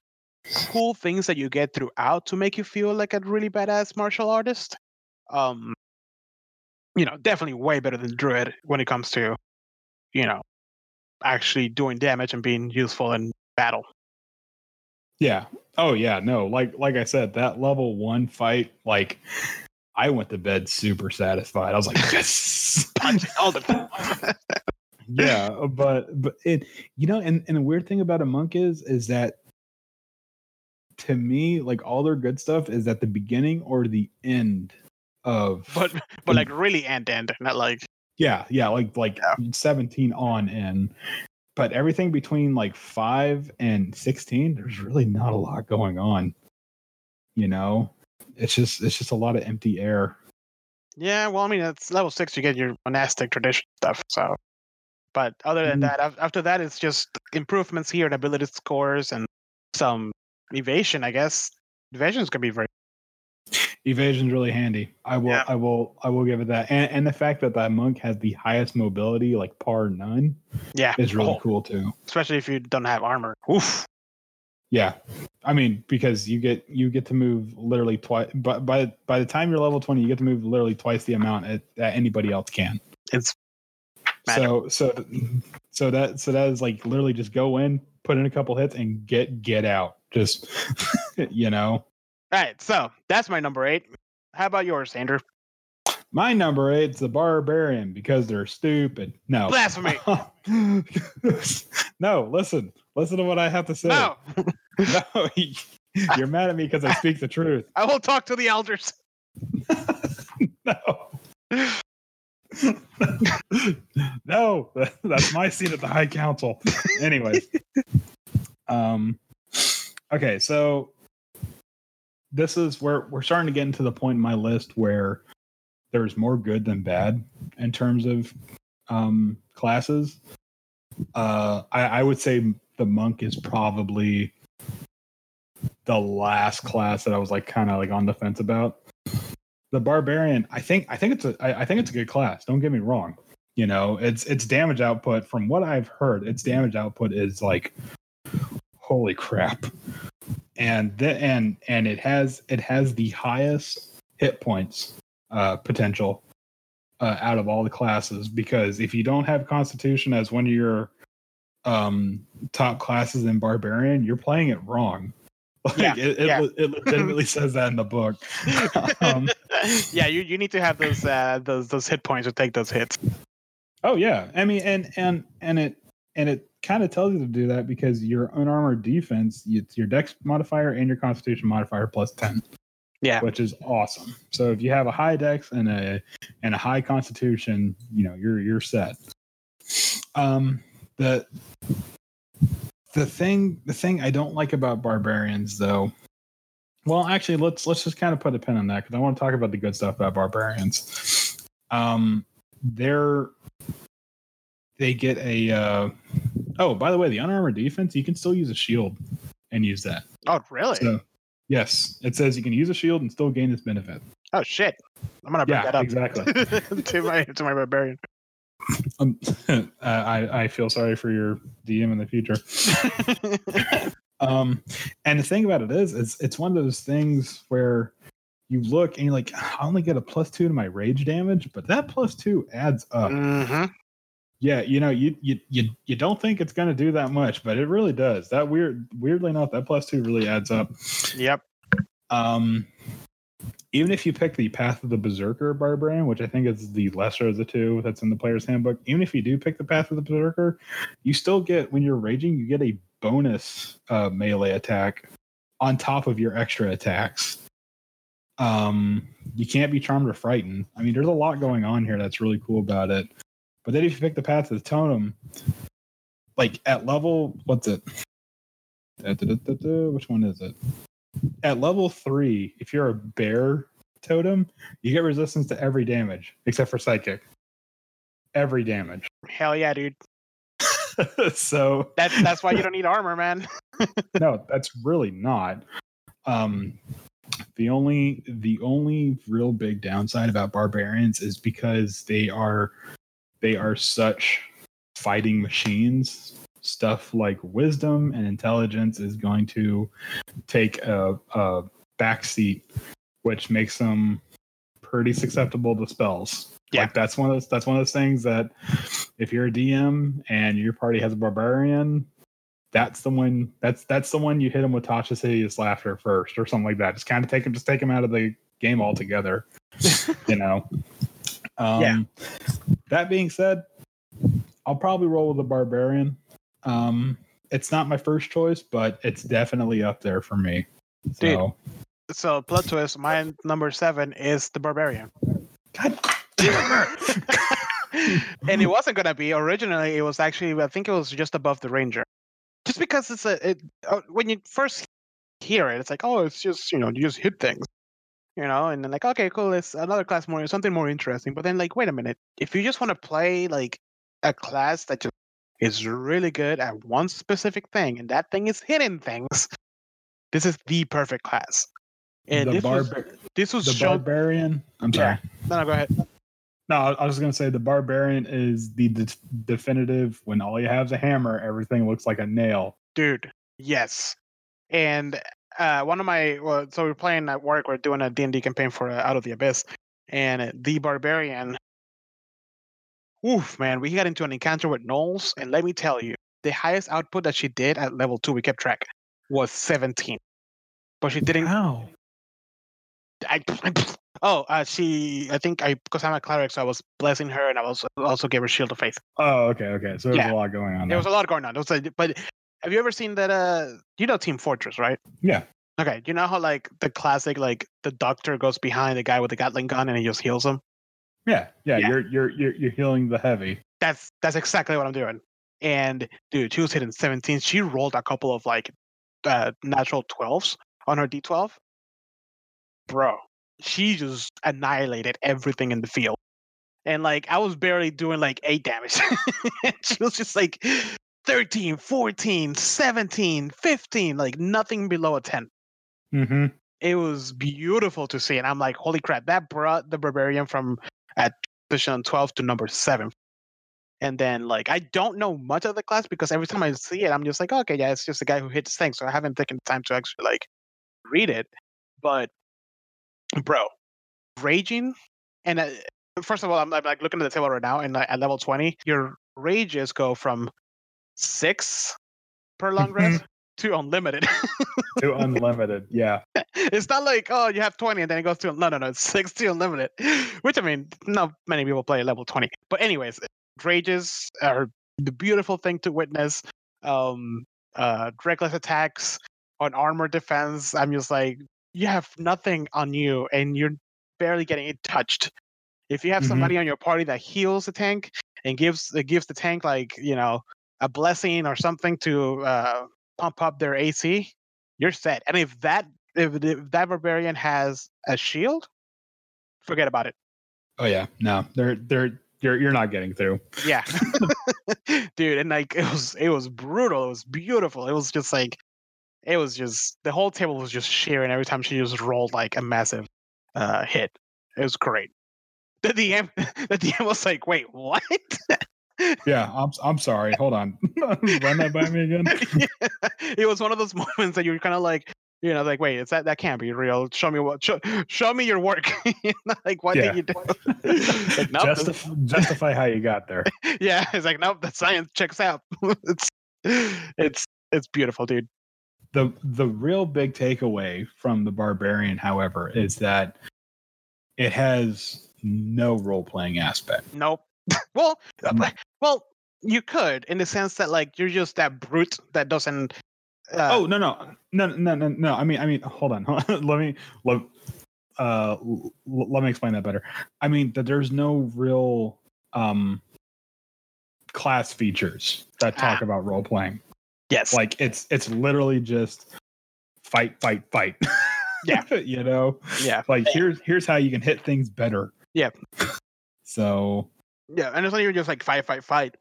cool things that you get throughout to make you feel like a really badass martial artist. Um, you know, definitely way better than Druid when it comes to, you know, actually doing damage and being useful in battle. Yeah. Oh yeah. No. Like like I said, that level one fight, like I went to bed super satisfied. I was like, yes. Punching all the. yeah uh, but but it you know and, and the weird thing about a monk is is that to me like all their good stuff is at the beginning or the end of but but like really end end, not like yeah yeah like like Yeah. 17 on in but everything between like 5 and 16 there's really not a lot going on you know it's just it's just a lot of empty air Yeah, well, I mean, it's level six. You get your monastic tradition stuff. So, but other than Mhm. that, after that, it's just improvements here and ability scores and some evasion. I guess evasions can be very. evasion's really handy i will Yeah. i will i will give it that and, and the fact that that monk has the highest mobility like par none Yeah, is really Oh, cool too especially if you don't have armor. Oof. yeah i mean because you get you get to move literally twice but by by the time you're level 20 you get to move literally twice the amount at, that anybody else can It's Magic. so so so that so that is like literally just go in put in a couple hits and get get out just you know all right. So that's my number eight. How about yours, Andrew? my number eight's the barbarian because they're stupid no Blasphemy. no, listen. Listen to what I have to say. No, No, you're mad at me because I speak the truth. I will talk to the elders. No. no, that's my seat at the High Council. Anyway, um, okay, so this is where we're starting to get into the point in my list where there's more good than bad in terms of um, classes. Uh, I, I would say the monk is probably the last class that I was like kind of like on the fence about the barbarian i think i think it's a I, I think it's a good class. Don't get me wrong. You know it's its damage output. From what i've heard its damage output is like holy crap. And the, and and it has it has the highest hit points uh potential uh, out of all the classes. Because if you don't have constitution as one of your um top classes in barbarian you're playing it wrong like Yeah, it, it, yeah. le- it legitimately says that in the book um, yeah, you, you need to have those uh, those those hit points to take those hits. Oh yeah, I mean, and and and it and it kind of tells you to do that because your unarmored defense, it's your Dex modifier and your Constitution modifier plus ten. Yeah. which is awesome. So if you have a high Dex and a and a high Constitution, you know you're you're set. Um, the the thing the thing I don't like about barbarians though. Well, actually, let's let's just kind of put a pin on that because I want to talk about the good stuff about barbarians. Um, they're they get a uh oh by the way the unarmored defense you can still use a shield and use that Oh, really? so yes it says you can use a shield and still gain this benefit oh shit! I'm gonna bring yeah that up exactly to my to my barbarian. Um, uh, i i feel sorry for your dm in the future um and the thing about it is it's it's one of those things where you look and you're like i only get a plus two to my rage damage but that plus two adds up hmm Yeah, you know, you you you you don't think it's going to do that much, but it really does. That weird, weirdly enough, that plus two really adds up. Yep. Um, even if you pick the Path of the Berserker Barbarian, which I think is the lesser of the two that's in the player's handbook, even if you do pick the Path of the Berserker, you still get when you're raging, you get a bonus uh, melee attack on top of your extra attacks. Um, you can't be charmed or frightened. I mean, there's a lot going on here that's really cool about it. But then if you pick the path of the totem, like at level, what's it? Which one is it? At level three, if you're a bear totem, you get resistance to every damage except for psychic. Every damage. Hell yeah, dude. so That's that's why you don't need armor, man. no, that's really not. Um, the only the only real big downside about barbarians is because they are they are such fighting machines. Stuff like wisdom and intelligence is going to take a, a backseat, which makes them pretty susceptible to spells. Yeah. Like that's one of those that's one of those things that if you're a DM and your party has a barbarian, that's the one that's that's the one you hit him with Tasha's hideous laughter first or something like that. Just kind of take him just take him out of the game altogether. you know. Um Yeah. that being said, I'll probably roll with the barbarian. Um it's not my first choice, but it's definitely up there for me. Dude. So So plot twist, my number seven is the barbarian. God damn it. and it wasn't gonna be originally. It was actually I think it was just above the ranger, just because it's a it, uh, when you first hear it, it's like oh it's just you know you just hit things, you know, and then like okay cool it's another class more something more interesting. But then like wait a minute, if you just want to play like a class that just is really good at one specific thing, and that thing is hitting things, this is the perfect class. And the this was this was the shown. barbarian. I'm Yeah. sorry. No, no, go ahead. No, I was going to say the barbarian is the de- definitive. When all you have is a hammer, everything looks like a nail. dude yes and uh one of my well so we're playing at work we're doing a d&d campaign for uh, out of the abyss and the barbarian oof man we got into an encounter with gnolls and let me tell you the highest output that she did at level 2 we kept track was 17 but she didn't How? I, oh uh, she i think i because i'm a cleric so i was blessing her and i was also gave her shield of faith Oh, okay, okay. So there's Yeah. a lot going on. There was a lot going on. There was a, but have you ever seen that? Uh, you know Team Fortress, right? Yeah. Okay. You know how like the classic, like the doctor goes behind the guy with the Gatling gun and he just heals him. Yeah, yeah, Yeah. You're you're you're you're healing the heavy. That's that's exactly what I'm doing. And dude, she was hitting 17. She rolled a couple of like uh, natural 12s on her D12. Bro, she just annihilated everything in the field. And like I was barely doing like eight damage. She was just like 13, 14, 17, 15, like nothing below a 10. Mm-hmm. It was beautiful to see. And I'm like, holy crap, that brought the barbarian from at position 12 to number seven. And then like I don't know much of the class because every time I see it, I'm just like, okay, yeah, it's just a guy who hits things. So I haven't taken time to actually like read it. But bro, raging and uh, first of all, I'm, I'm like looking at the table right now, and uh, at level 20, your rages go from six per long rest to unlimited. To unlimited. Yeah. It's not like oh you have 20 and then it goes to no no no it's 6 to unlimited which i mean not many people play at level 20 but anyways rages are the beautiful thing to witness um uh reckless attacks on armor defense i'm just like you have nothing on you and you're barely getting it touched if you have Mhm. somebody on your party that heals the tank and gives it gives the tank like you know a blessing or something to uh pump up their ac you're set. And if that if, if that barbarian has a shield, forget about it. Oh yeah. No, they're they're you're you're not getting through. Yeah, dude, and like it was it was brutal. It was beautiful. It was just like it was just the whole table was just cheering every time she just rolled like a massive uh hit. It was great. The DM the DM was like, wait, what? Yeah. I'm I'm sorry. Hold on. Run that by me again. it was one of those moments that you're kind of like, you know, like, wait, it's that that can't be real. Show me what, show, show me your work. You know, like, what Yeah. did you do? like, nope, that's- justify, how you got there. yeah, it's like, nope, the science checks out. it's it's it's beautiful, dude. the the real big takeaway from the barbarian however is that it has no role playing aspect Nope. well, Mm. well, you could in the sense that like you're just that brute that doesn't. Uh, oh no no no no no no i mean i mean hold on let me let, uh let me explain that better i mean that there's no real um class features that talk Ah. about role playing yes, like it's it's literally just fight fight fight Yeah. you know yeah, like here's here's how you can hit things better Yeah. so yeah, and it's not even just like fight, fight, fight.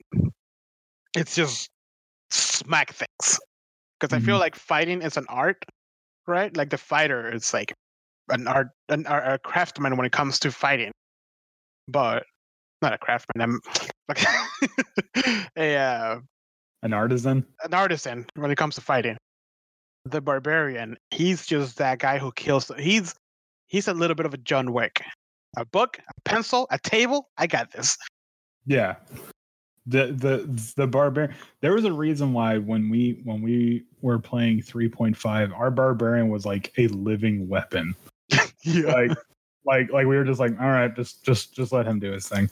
It's just smack things. Because I feel Mhm. like fighting is an art, right? Like the fighter is like an art, an art, a craftsman when it comes to fighting, but not a craftsman. I'm like a uh, an artisan an artisan when it comes to fighting. The barbarian, he's just that guy who kills. He's he's a little bit of a John Wick. A book, a pencil, a table. I got this. yeah the the the barbarian there was a reason why when we when we were playing 3.5 our barbarian was like a living weapon Yeah. like like like we were just like all right just just just let him do his thing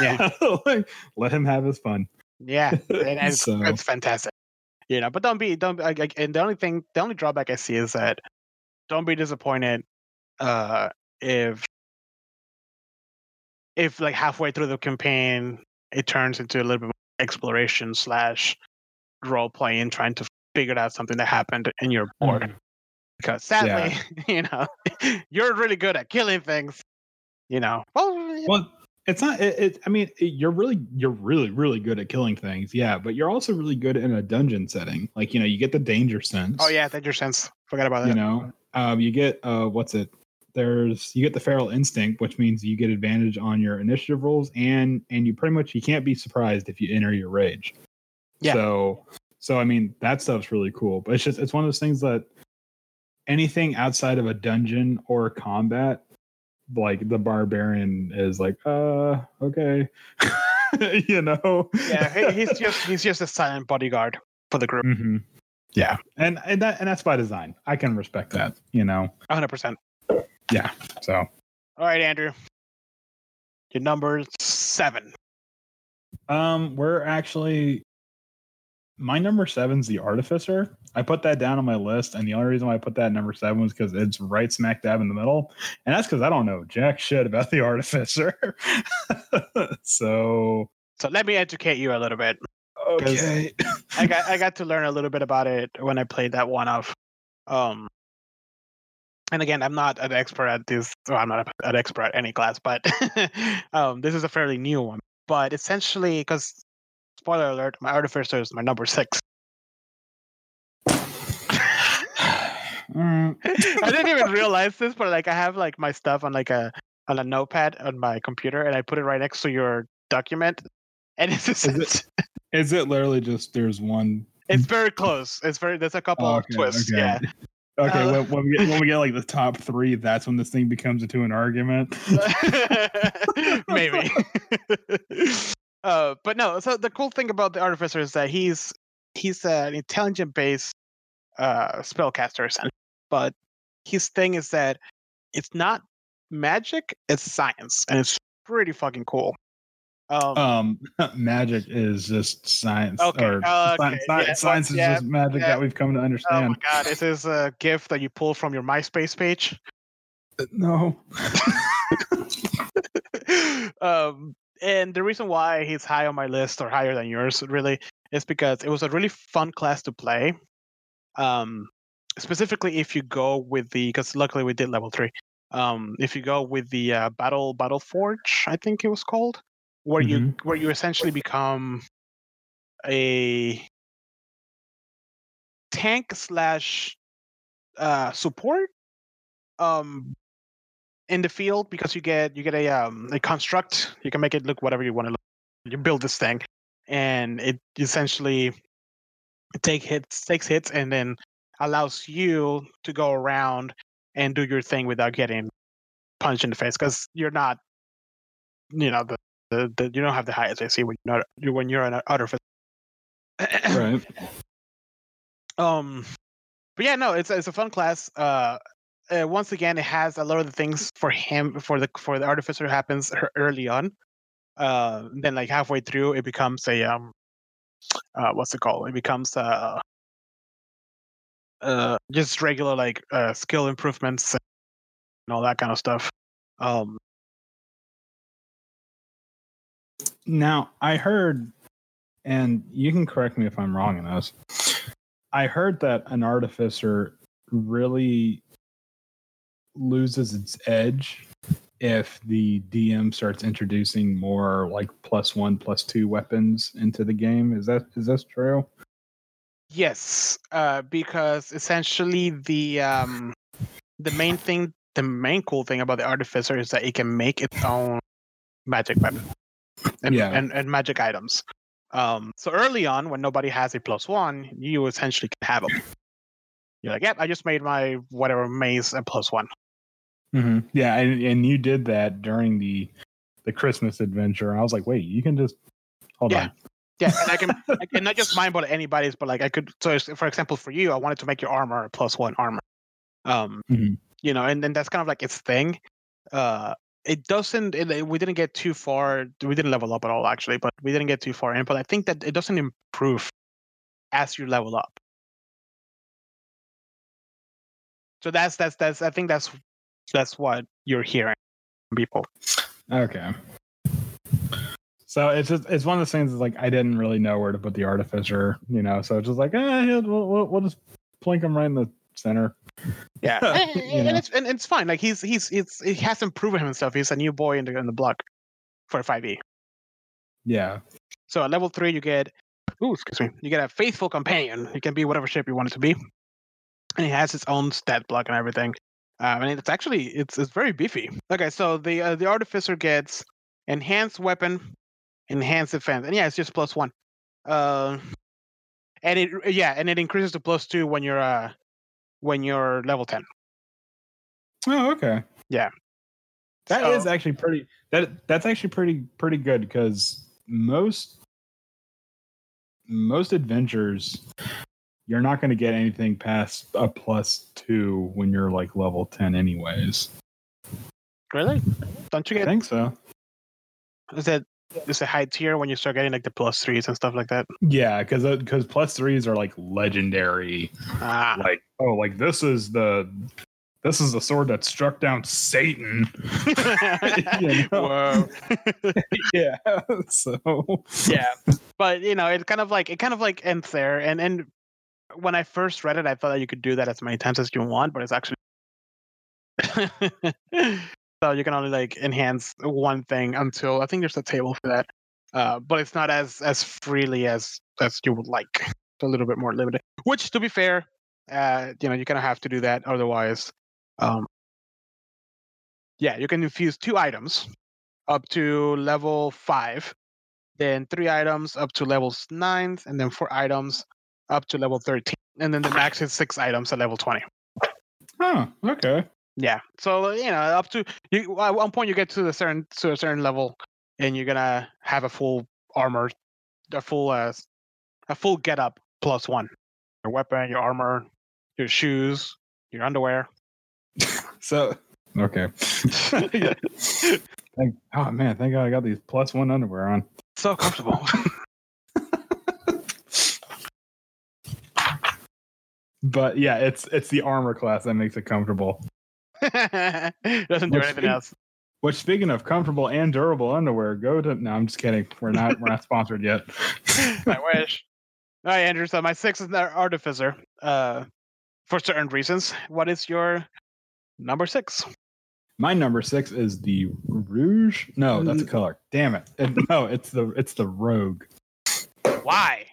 Yeah. like let him have his fun Yeah, and it's, So- it's fantastic. You know, but don't be don't like, like and the only thing the only drawback I see is that don't be disappointed uh if if like halfway through the campaign it turns into a little bit more exploration slash role playing trying to figure out something that happened in your board. Mhm. Because sadly, you know, you're really good at killing things. You know. Well, well it's not it, it i mean it, you're really you're really really good at killing things yeah but you're also really good in a dungeon setting like you know you get the danger sense oh yeah, danger sense. Forgot about that. you know um you get uh what's it there's you get the feral instinct which means you get advantage on your initiative rolls and and you pretty much you can't be surprised if you enter your rage. Yeah. so so i mean that stuff's really cool but it's just it's one of those things that anything outside of a dungeon or combat like the barbarian is like uh okay. You know? Yeah, he, he's just he's just a silent bodyguard for the group. hmm yeah. And and that and that's by design. I can respect that you know 100%. so All right, Andrew. Your number seven. Um, we're actually my number seven's the Artificer. I put that down on my list, and the only reason why I put that at number seven was because it's right smack dab in the middle, and that's because I don't know jack shit about the Artificer. so, So let me educate you a little bit. okay, I got I got to learn a little bit about it when I played that one off. Um, and again, I'm not an expert at this. Well, I'm not an expert at any class, but um, this is a fairly new one. But essentially, because spoiler alert, my artificer is my number six. Mm, I didn't even realize this, but like I have like my stuff on like a on a notepad on my computer, and I put it right next to your document, and it's it- just, is it literally just there's one? it's very close. It's very there's a couple Oh, of okay, twists. okay. Yeah. Okay, Uh, when, when we get when we get like the top three, that's when this thing becomes into an argument. maybe. Uh but no so the cool thing about the artificer is that he's he's an intelligent based uh spellcaster but his thing is that it's not magic it's science and it's pretty fucking cool um, Um, magic is just science. Okay, Or okay, sci- sci- yeah, science is just magic yeah. that we've come to understand. oh my god this is a gift that you pull from your myspace page no. um, and the reason why he's high on my list or higher than yours really is because it was a really fun class to play. Um, specifically if you go with the because luckily we did level three. Um, if you go with the uh, battle battle forge, I think it was called, where you where you essentially become a tank slash uh, support um in the field because you get you get a um a construct. You can make it look whatever you want to look you build this thing and it essentially take hits takes hits and then allows you to go around and do your thing without getting punched in the face because you're not you know the, the, the you don't have the highest AC when you're not when you're an outer Right. um but yeah no it's it's a fun class. Uh, uh once again it has a lot of the things for him for the for the artificer happens early on. Uh then like halfway through it becomes a um uh what's it called? It becomes uh uh just regular like uh skill improvements and all that kind of stuff. Um Now I heard, and you can correct me if I'm wrong in this. I heard that an artificer really loses its edge if the DM starts introducing more like plus one, plus two weapons into the game. Is that is that true? Yes, uh, because essentially the um, the main thing, the main cool thing about the artificer is that it can make its own magic weapon and Yeah. and, and magic items. Um, so early on, when nobody has a plus one, you essentially can have them. You're like, yep, I just made my whatever mace a plus one. Mm-hmm. Yeah, and, and you did that during the the Christmas adventure. I was like, wait, you can just hold Yeah. on. Yeah, and I can, I can not just mine, but anybody's. But like, I could. So, for example, for you, I wanted to make your armor a plus one armor. Um, Mhm. you know, and then that's kind of like its thing. Uh, it doesn't. It, we didn't get too far. We didn't level up at all, actually, but we didn't get too far in. But I think that it doesn't improve as you level up. So that's that's that's. I think that's that's what you're hearing from people. Okay. So it's just it's one of those things. Like I didn't really know where to put the artificer, you know. So it's just like, eh, we'll, we'll, we'll just plink him right in the center. Yeah, and, You and it's and it's fine. Like he's he's it's he hasn't proven himself. He's a new boy in the in the block for five E. Yeah. So at level three, you get, ooh, excuse me, you get a faithful companion. It can be whatever shape you want it to be, and it has its own stat block and everything. Um, and it's actually it's it's very beefy. Okay, so the uh, the artificer gets enhanced weapon, enhanced defense, and yeah, it's just plus one. Uh, and it yeah, and it increases to plus two when you're uh when you're level ten. Oh, okay. Yeah. That is So- actually pretty. That that's actually pretty pretty good because most most adventures you're not going to get anything past a plus two when you're like level ten, anyways. Really? Don't you get I think so. is it it's a high tier when you start getting like the plus threes and stuff like that. Yeah, because because plus threes are like legendary. Ah, Like oh, like this is the this is the sword that struck down Satan. You know? Whoa. yeah. So yeah but you know it kind of like it kind of like ends there and and when i first read it i thought that you could do that as many times as you want but it's actually so you can only like enhance one thing until i think there's a table for that uh but it's not as as freely as as you would like it's a little bit more limited which to be fair uh you know you kind of have to do that otherwise um yeah you can infuse two items up to level five then three items up to levels nine, and then four items up to level 13. And then the max is six items at level 20. Huh, okay. Yeah. So you know, up to you at one point you get to the certain to a certain level and you're gonna have a full armor, a full uh a full get up plus one. Your weapon, your armor, your shoes, your underwear. So okay. Thank, oh man, thank God I got these plus one underwear on. So comfortable. But yeah, it's it's the armor class that makes it comfortable. Doesn't do Which anything else. Which speaking of comfortable and durable underwear, go to no, I'm just kidding. We're not we're not sponsored yet. I wish. All right, Andrew. So my six is the artificer. Uh, for certain reasons. What is your number six? My number six is the rouge. No, that's a color. Damn it. It- no, it's the it's the rogue. Why?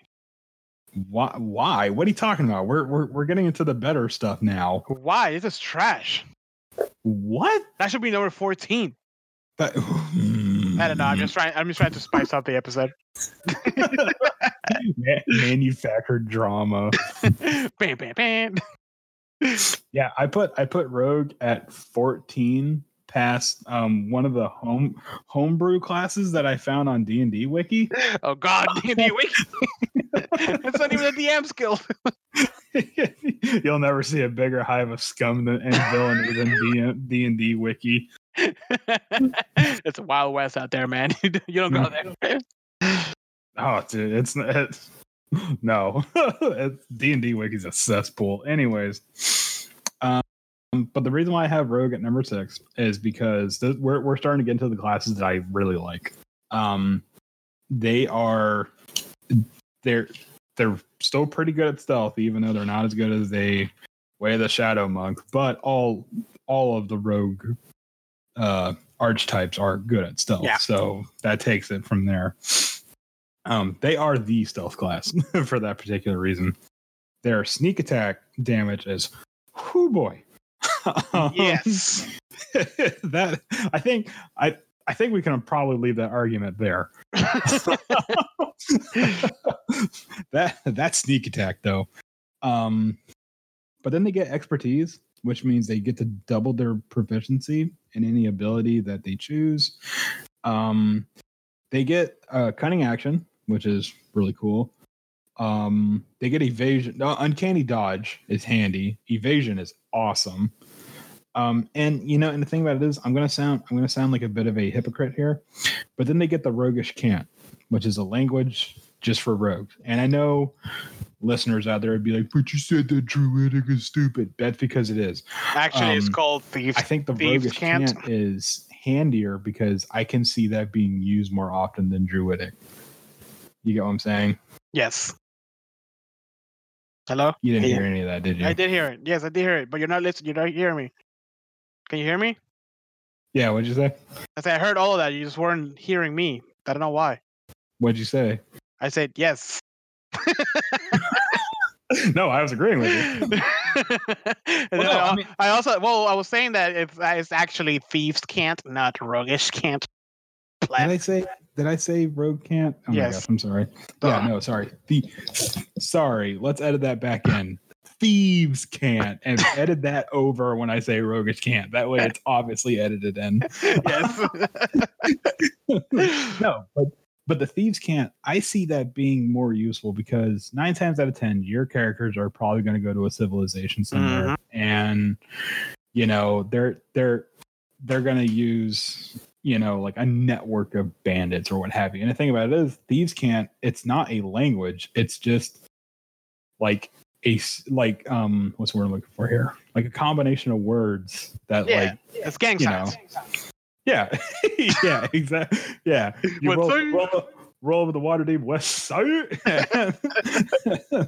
Why? Why? What are you talking about? We're we're we're getting into the better stuff now. Why? This is trash. What? That should be number fourteen. That, I don't know. I'm just trying. I'm just trying to spice up the episode. Ma- manufactured drama. bam, bam, bam. Yeah, I put I put Rogue at 14 past um one of the home homebrew classes that I found on D and D wiki. Oh God, D&D wiki. it's not even a DMs Guild. You'll never see a bigger hive of scum than and villainy than D and D wiki. it's a wild west out there, man. you don't go there. Oh, dude, it's. It's, no, D and D wiki's a cesspool. Anyways, but the reason why I have Rogue at number six is because th- we're we're starting to get into the classes that I really like. Um, they are they're they're still pretty good at stealth, even though they're not as good as they Way of the Shadow Monk. But all all of the Rogue uh, archetypes are good at stealth, Yeah. so that takes it from there. Um, they are the stealth class for that particular reason. Their sneak attack damage is, whoo boy. Yes. that I think I I think we can probably leave that argument there. that that sneak attack though. Um but then they get expertise, which means they get to double their proficiency in any ability that they choose. Um they get uh cunning action, which is really cool. Um they get evasion uh, uncanny dodge is handy. Evasion is awesome. Um, and you know, and the thing about it is, I'm gonna sound, I'm gonna sound like a bit of a hypocrite here, but then they get the roguish cant, which is a language just for rogues. And I know listeners out there would be like, "But you said that druidic is stupid." That's because it is. Actually, it's Um, called thieves. I think the roguish cant. cant is handier because I can see that being used more often than druidic. You get what I'm saying? Yes. Hello. You didn't hear any of that, did you? I did hear it. Yes, I did hear it. But you're not listening. You're not hearing me. Can you hear me? Yeah. What'd you say? I said I heard all of that. You just weren't hearing me. I don't know why. What'd you say? I said yes. no, I was agreeing with you. Then no, I, I mean- I also well, I was saying that it's, uh, it's actually thieves' cant, not roguish cant. Did I say? Did I say rogue cant? Oh my Yes. gosh, I'm sorry. Yeah, no, sorry. The sorry. Let's edit that back in. Thieves' cant, and edit that over when I say roguish cant. That way, it's obviously edited in. yes. no, but but the thieves' cant. I see that being more useful because nine times out of ten, your characters are probably going to go to a civilization somewhere, mm-hmm. and you know they're they're they're going to use you know, like a network of bandits or what have you. And the thing about it is, thieves' cant. It's not a language. It's just like a s- like um what's the word I'm looking for here? Like a combination of words that Yeah. like It's gang you know, signs. yeah yeah exactly yeah you What's roll, up? roll, roll over the water deep west side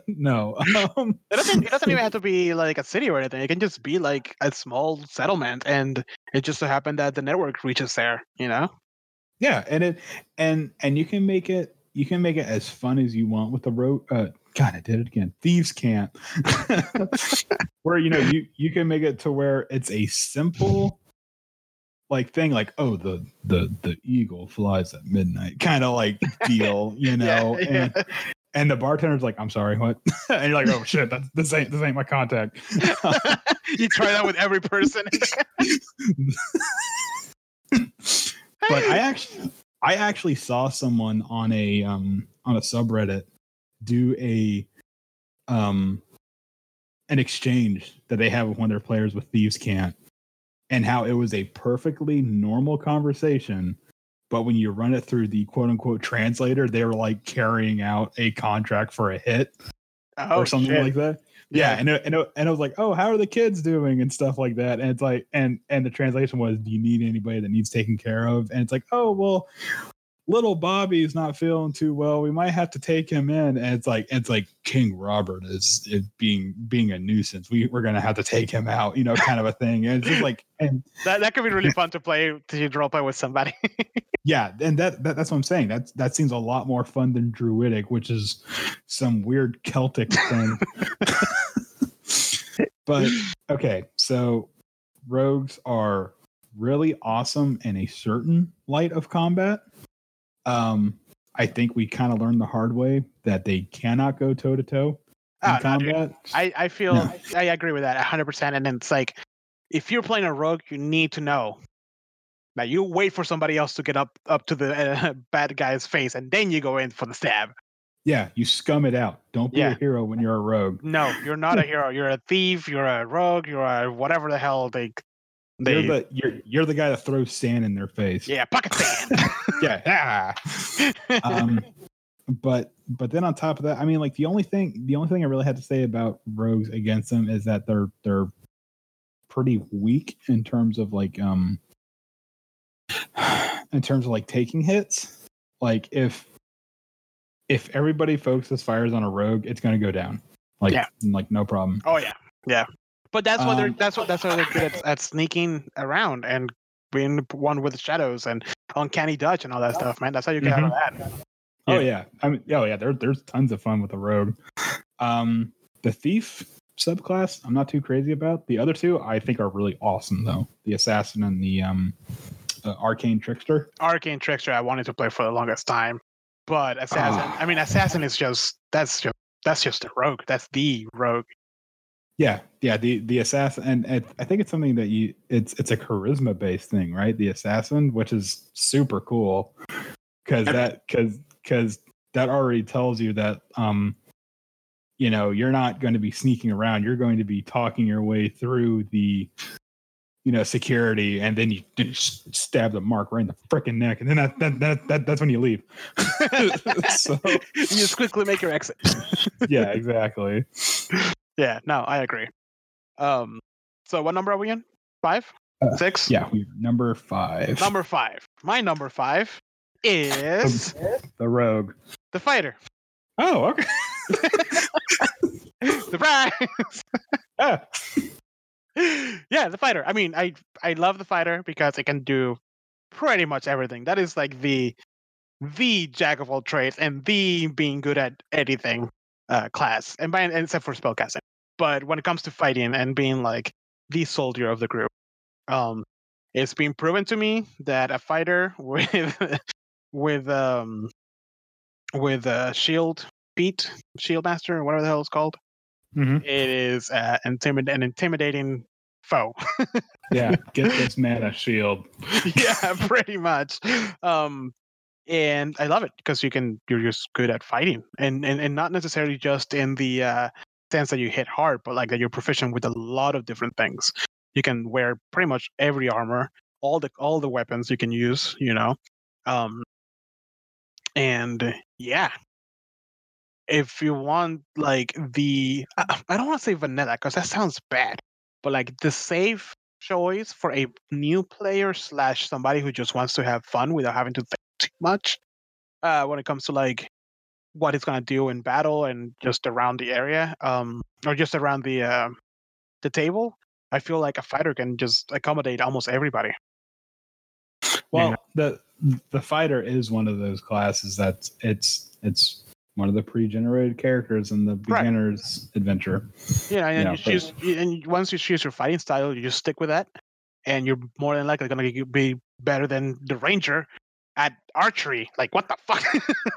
no um It doesn't. It doesn't even have to be like a city or anything. It can just be like a small settlement, and it just so happened that the network reaches there. You know. yeah and it and and you can make it you can make it as fun as you want with the road uh god i did it again. Thieves' cant. Where you know you you can make it to where it's a simple like thing like oh the the the eagle flies at midnight kind of like deal you know Yeah, and and the bartender's like i'm sorry what? And you're like oh shit that's this ain't this ain't my contact. You try that with every person. but I actually I actually saw someone on a um on a subreddit do a um an exchange that they have with one of their players with Thieves' Cant and how it was a perfectly normal conversation. But when you run it through the quote unquote translator, they were like carrying out a contract for a hit oh, or something shit. like that. Yeah, and it, and it, and I was like, oh, how are the kids doing and stuff like that. And it's like, and and the translation was, do you need anybody that needs taken care of? And it's like, oh, well, little Bobby's not feeling too well. We might have to take him in. And it's like, it's like King Robert is, is being being a nuisance. We we're gonna have to take him out, you know, kind of a thing. And it's just like, and that that could be really fun to play to role play with somebody. yeah, and that, that that's what I'm saying. That that seems a lot more fun than Druidic, which is some weird Celtic thing. but okay, so rogues are really awesome in a certain light of combat. Um, I think we kind of learned the hard way that they cannot go toe to toe in Oh, no, combat. I I feel No. I agree with that 100. percent And then it's like, if you're playing a rogue, you need to know that you wait for somebody else to get up up to the uh, bad guy's face, and then you go in for the stab. Yeah, you scum it out. Don't be Yeah. a hero when you're a rogue. No, you're not a hero. You're a thief. You're a rogue. You're a whatever the hell they. They You're the you're you're the guy that throws sand in their face. yeah, pocket sand. yeah. ah. um, but but then on top of that, I mean, like the only thing the only thing I really had to say about rogues against them is that they're they're pretty weak in terms of like um in terms of like taking hits. Like if if everybody focuses fires on a rogue, it's gonna go down. Like Yeah. like no problem. oh yeah, yeah. But that's what they're Um, that's what that's what they're good at, at sneaking around and being one with the shadows and uncanny dodge and all that stuff, man. That's how you get out of that. Oh yeah, I mean, oh yeah, there, there's tons of fun with the rogue. Um, the thief subclass, I'm not too crazy about. The other two, I think, are really awesome though. The assassin and the um, uh, arcane trickster. Arcane Trickster I wanted to play for the longest time. But Assassin Ah. I mean Assassin is just that's just that's just a rogue. That's the rogue. Yeah, yeah, the the assassin, and, and I think it's something that you it's it's a charisma based thing, right? The assassin, which is super cool, because that because because that already tells you that um, you know, you're not going to be sneaking around. You're going to be talking your way through the you know security, and then you stab the mark right in the freaking neck, and then that that, that, that that's when you leave. so you just quickly make your exit. yeah, exactly. Yeah, no, I agree. Um so what number are we in? Five? Uh, Six? Yeah, we number five. Number five. My number five is the rogue. the fighter. Oh, okay. Surprise! Ah, yeah, the fighter. I mean, I I love the fighter because it can do pretty much everything. That is like the the jack of all trades and the being good at anything uh, class, and by and except for spellcasting. But when it comes to fighting and being like the soldier of the group, um, it's been proven to me that a fighter with with um with a shield beat shield master or whatever the hell it's called mhm. it is uh, intimid- an intimidating foe. Yeah, get this man a shield. yeah, pretty much. Um, and I love it because you can you're just good at fighting, and and, and not necessarily just in the uh, sense that you hit hard, but like that you're proficient with a lot of different things. You can wear pretty much every armor, all the all the weapons you can use. You know, um, and yeah, if you want like the I, I don't want to say vanilla because that sounds bad, but like the safe choice for a new player slash somebody who just wants to have fun without having to think too much uh, when it comes to like what it's gonna do in battle and just around the area, um, or just around the uh, the table. I feel like a fighter can just accommodate almost everybody. Well, the the fighter is one of those classes that's it's it's one of the pre-generated characters in the Right. beginner's adventure. Yeah, and Yeah, you choose, y- and once you choose your fighting style, you just stick with that, and you're more than likely gonna be better than the ranger at archery. Like what the fuck,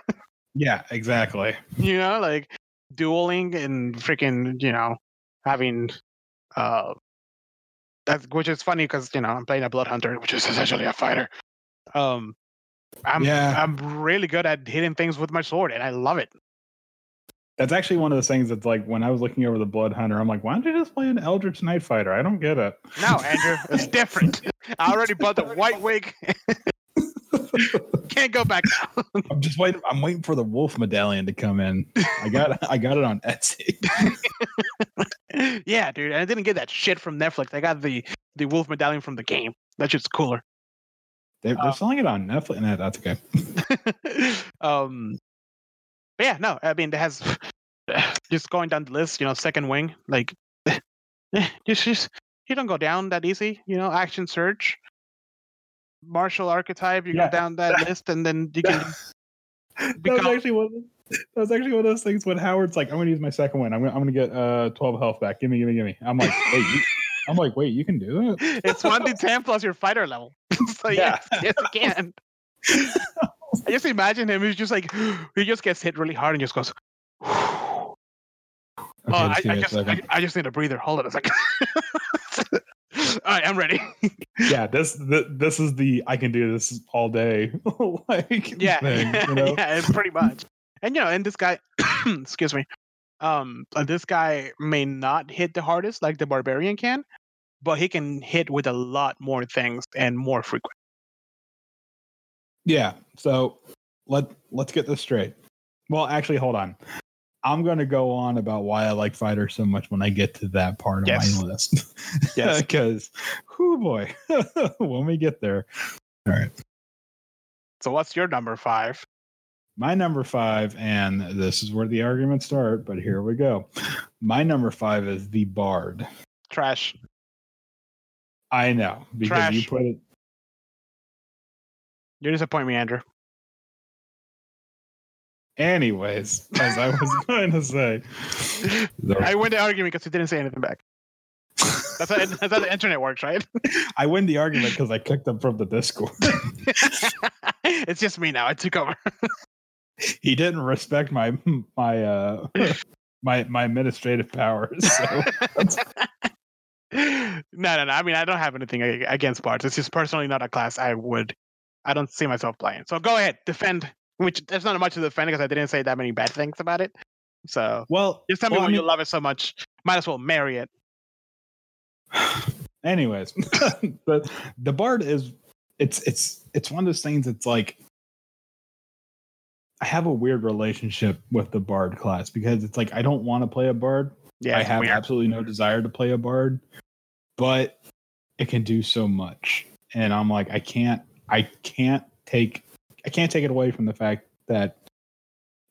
Yeah, exactly. you know, like dueling and freaking, you know, having, uh, that which is funny because you know I'm playing a blood hunter, which is essentially a fighter. Um, I'm Yeah. I'm really good at hitting things with my sword, and I love it. That's actually one of the things that's like when I was looking over the Blood Hunter, I'm like, why don't you just play an Eldritch Knight Fighter? I don't get it. No, Andrew, it's different. I already bought the white wig. Can't go back now. I'm just waiting. I'm waiting for the Wolf Medallion to come in. I got I got it on Etsy. yeah, dude. I didn't get that shit from Netflix. I got the the wolf medallion from the game. That shit's cooler. They're, they're Uh, selling it on Netflix. Nah, that's okay. um, yeah, no. I mean, it has just going down the list. You know, second wind. Like, just just you don't go down that easy. You know, action surge, martial archetype. You Yeah. go down that list, and then you can that was actually one. That was actually one of those things when Howard's like, "I'm going to use my second wind. I'm going. I'm going to get uh 12 health back. Give me, give me, give me." I'm like, "Wait." You, I'm like, "Wait, you can do that?" It's one d ten plus your fighter level. so Yeah. yes, yes, you can. I just imagine him. He's just like he just gets hit really hard and just goes. oh, I, just I just I. I just need a breather. Hold on a second. All right, I'm ready. yeah, this, this this is the I can do this all day like Yeah, thing, yeah, you know? yeah, pretty much. And you know, and this guy, excuse me, um, uh, this guy may not hit the hardest like the barbarian can, but he can hit with a lot more things and more frequent. Yeah. So let let's get this straight. Well, actually, hold on. I'm going to go on about why I like fighters so much when I get to that part of Yes. my list. Yes. Because, whoo boy, when we get there. All right. So what's your number five? My number five, and this is where the arguments start, but here we go. My number five is the Bard. Trash. I know because you put it. You disappoint me, Andrew. Anyways, as I was going to say, I win the argument because you didn't say anything back. That's how, that's how the internet works, right? I win the argument because I kicked him from the Discord. it's just me now. I took over. he didn't respect my my uh my my administrative powers. So no, no, no. I mean, I don't have anything against bards. It's just personally not a class I would. I don't see myself playing. So go ahead, defend. Which that's not much to defend because I didn't say that many bad things about it. So well, just tell me well, I why you love it so much. Might as well marry it. anyways, the the bard is it's it's it's one of those things. It's like I have a weird relationship with the bard class because it's like I don't want to play a bard. Yeah, I have weird. absolutely no desire to play a bard, but it can do so much, and I'm like, I can't, I can't take, I can't take it away from the fact that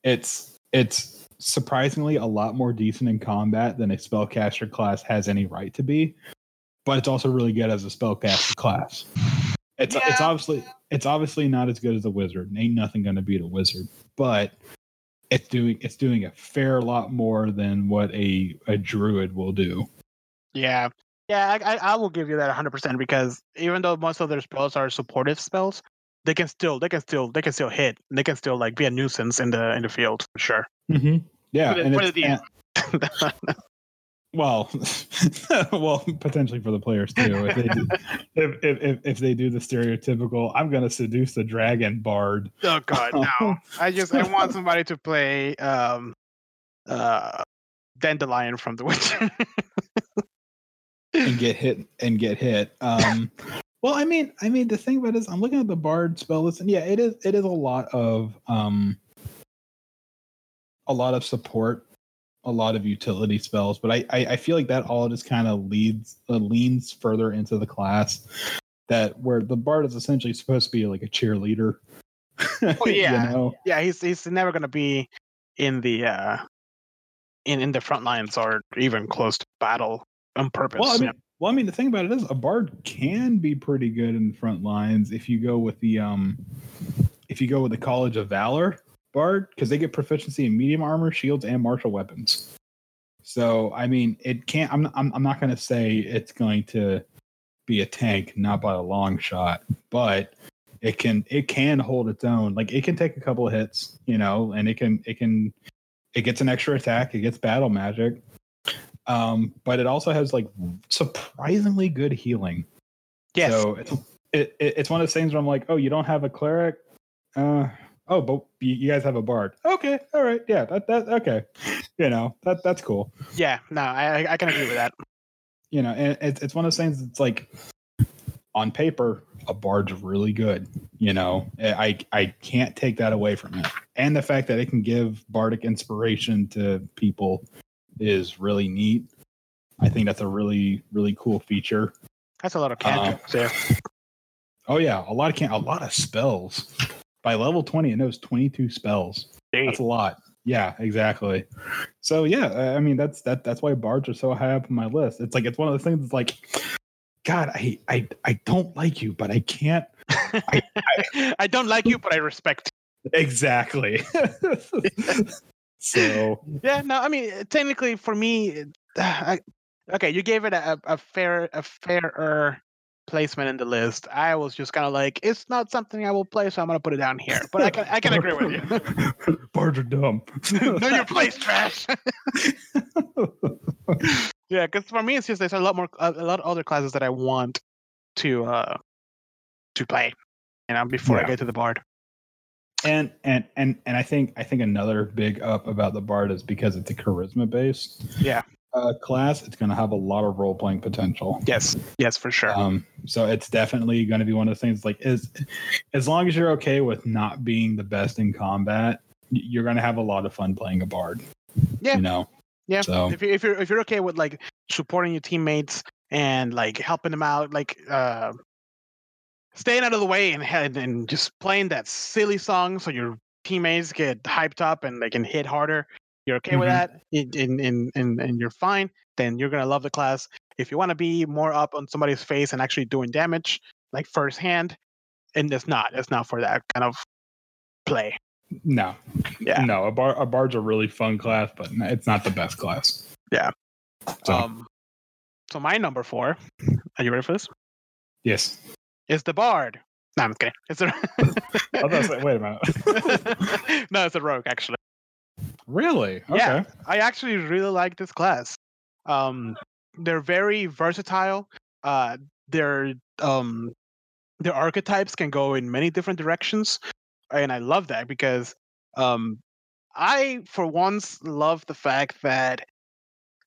it's it's surprisingly a lot more decent in combat than a spellcaster class has any right to be, but it's also really good as a spellcaster class. It's it's obviously it's obviously not as good as a wizard. Ain't nothing going to beat a wizard, but it's doing it's doing a fair lot more than what a a druid will do. Yeah. Yeah, I, I, I will give you that 100% because even though most of their spells are supportive spells, they can still they can still they can still hit. and They can still like be a nuisance in the in the field for sure. Mm-hmm. Yeah, For the- and for the and- well, well, potentially for the players too. If they do, if, if, if if they do the stereotypical, I'm going to seduce the dragon bard. oh god, no. I just I want somebody to play um uh Dandelion from The Witcher. and get hit and get hit. Um, Well, I mean, I mean, the thing about it is, I'm looking at the bard spell list, and yeah, it is it is a lot of um, a lot of support, a lot of utility spells, but I I, I feel like that all just kind of leads uh, leans further into the class that where the bard is essentially supposed to be like a cheerleader. Oh, yeah. you know? Yeah, he's he's never gonna be in the uh in in the front lines or even close to battle on purpose. Well, I mean, well, I mean, the thing about it is, a bard can be pretty good in front lines if you go with the um, if you go with the College of Valor bard because they get proficiency in medium armor, shields, and martial weapons. So, I mean, it can't. I'm I'm, I'm not going to say it's going to be a tank, not by a long shot, but it can it can hold its own. Like it can take a couple of hits, you know, and it can it can it gets an extra attack. It gets battle magic um, but it also has like surprisingly good healing. Yes. So it's it, it, it's one of those things where I'm like, oh, you don't have a cleric. Uh, oh, but you guys have a bard. Okay, all right, yeah, that that okay, you know that that's cool. yeah, no, I I- I can agree with that. You know, and it's it's one of those things. It's like on paper, a bard's really good. You know, I I can't take that away from it, and the fact that it can give bardic inspiration to people is really neat. I think that's a really really cool feature. That's a lot of Um, cantrips there. Oh yeah, a lot of can a lot of spells. By level twenty, it knows twenty two spells. That's a lot. Yeah, exactly. So yeah, I- I mean that's that that's why bards are so high up on my list. It's like it's one of those things. That's like, God, I I I don't like you, but I can't i I don't like you, but I respect. exactly. so Yeah, no, I mean technically for me, I, okay, you gave it a, a fair a fairer placement in the list. I was just kind of like, it's not something I will play, so I'm gonna put it down here. But I can I can agree with you. bards are dumb. know your place, trash. yeah, because for me, it's just there's a lot more a, a lot of other classes that I want to uh to play, you know, before I get to the bard. And and and and I think I think another big up about the bard is because it's a charisma based Yeah. uh, class. It's going to have a lot of role playing potential. Yes, yes, for sure. Um, so it's definitely going to be one of the things. Like as as long as you're okay with not being the best in combat, you're going to have a lot of fun playing a bard. Yeah. you know. Yeah, So if you if you're if you're okay with like supporting your teammates and like helping them out, like uh, staying out of the way and and, just playing that silly song so your teammates get hyped up and they can hit harder. You're okay with Mhm. that, and and, and and and you're fine. Then you're gonna love the class. If you want to be more up on somebody's face and actually doing damage, like firsthand, and it's not. It's not for that kind of play. no, Yeah. no, a bar a bard's a really fun class, but it's not the best class. Yeah. So Um. So my number four. Are you ready for this? yes. It's the bard. No, I'm kidding. It's a I was like, wait a minute. no, it's a rogue actually. really? Okay. Yeah. I actually really like this class. Um, they're very versatile. Uh, their um, their archetypes can go in many different directions, and I love that because um, I for once love the fact that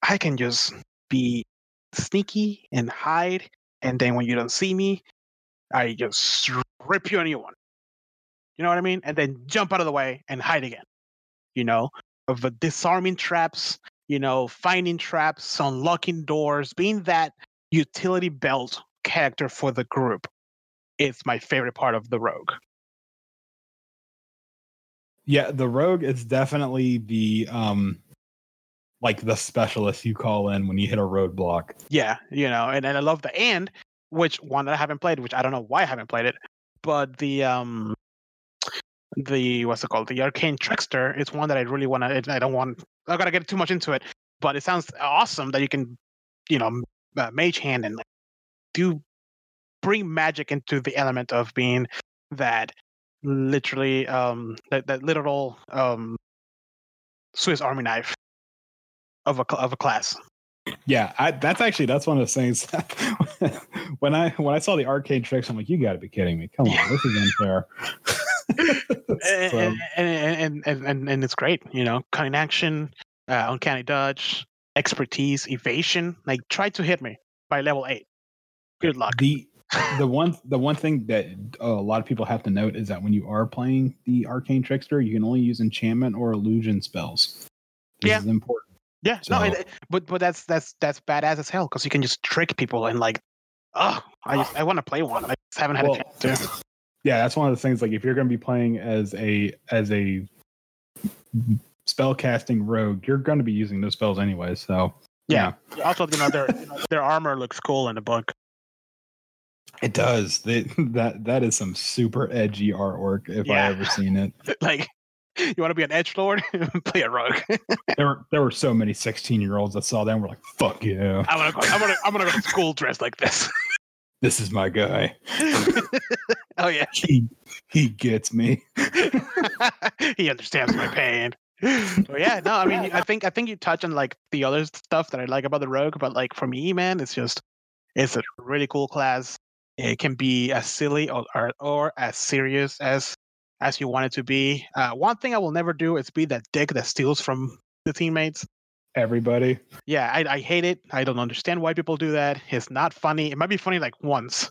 I can just be sneaky and hide, and then when you don't see me, I just rip you a new one. You know what I mean? And then jump out of the way and hide again. You know, of disarming traps, you know, finding traps, unlocking doors, being that utility belt character for the group. It's my favorite part of the rogue. Yeah, the rogue is definitely the um like the specialist you call in when you hit a roadblock. Yeah, you know, and, and I love the and which one that I haven't played, which I don't know why I haven't played it, but the um the what's it called? The arcane trickster is one that I really want to. I don't want. I gotta get too much into it, but it sounds awesome that you can, you know, uh, mage hand and like, do bring magic into the element of being that literally um that, that literal um Swiss Army knife of a of a class. Yeah, I, that's actually that's one of those things. when I when I saw the arcane trickster, I'm like, you got to be kidding me! Come on, this is unfair. and, and, and, and, it's great, you know, cunning action, uh, uncanny dodge, expertise, evasion. Like, try to hit me by level eight. Good luck. the the one the one thing that uh, a lot of people have to note is that when you are playing the arcane trickster, you can only use enchantment or illusion spells. This Yeah. is important. Yeah, no, it- eh, but but that's that's that's badass as hell because you can just trick people and like, oh, I just, I want to play one. I just haven't had Well, a chance to. Yeah, that's one of the things. Like, if you're going to be playing as a as a spell casting rogue, you're going to be using those spells anyway. So Yeah. Also, you know, their their armor looks cool in the book. it does. They, that that is some super edgy artwork if Yeah. I ever seen it. Like, you want to be an edge lord? play a rogue. There were there were so many 16 year olds that saw that and were like, "Fuck yeah, I'm gonna go, I'm gonna I'm gonna go to school dressed like this. this is my guy. oh yeah, He he gets me." he understands my pain. But yeah, no, I mean, I think I think you touch on like the other stuff that I like about the rogue, but like for me, man, it's just it's a really cool class. It can be as silly or or, or as serious as as you want it to be. Uh, one thing I will never do is be that dick that steals from the teammates. Everybody. Yeah, I, I hate it. I don't understand why people do that. It's not funny. It might be funny like once,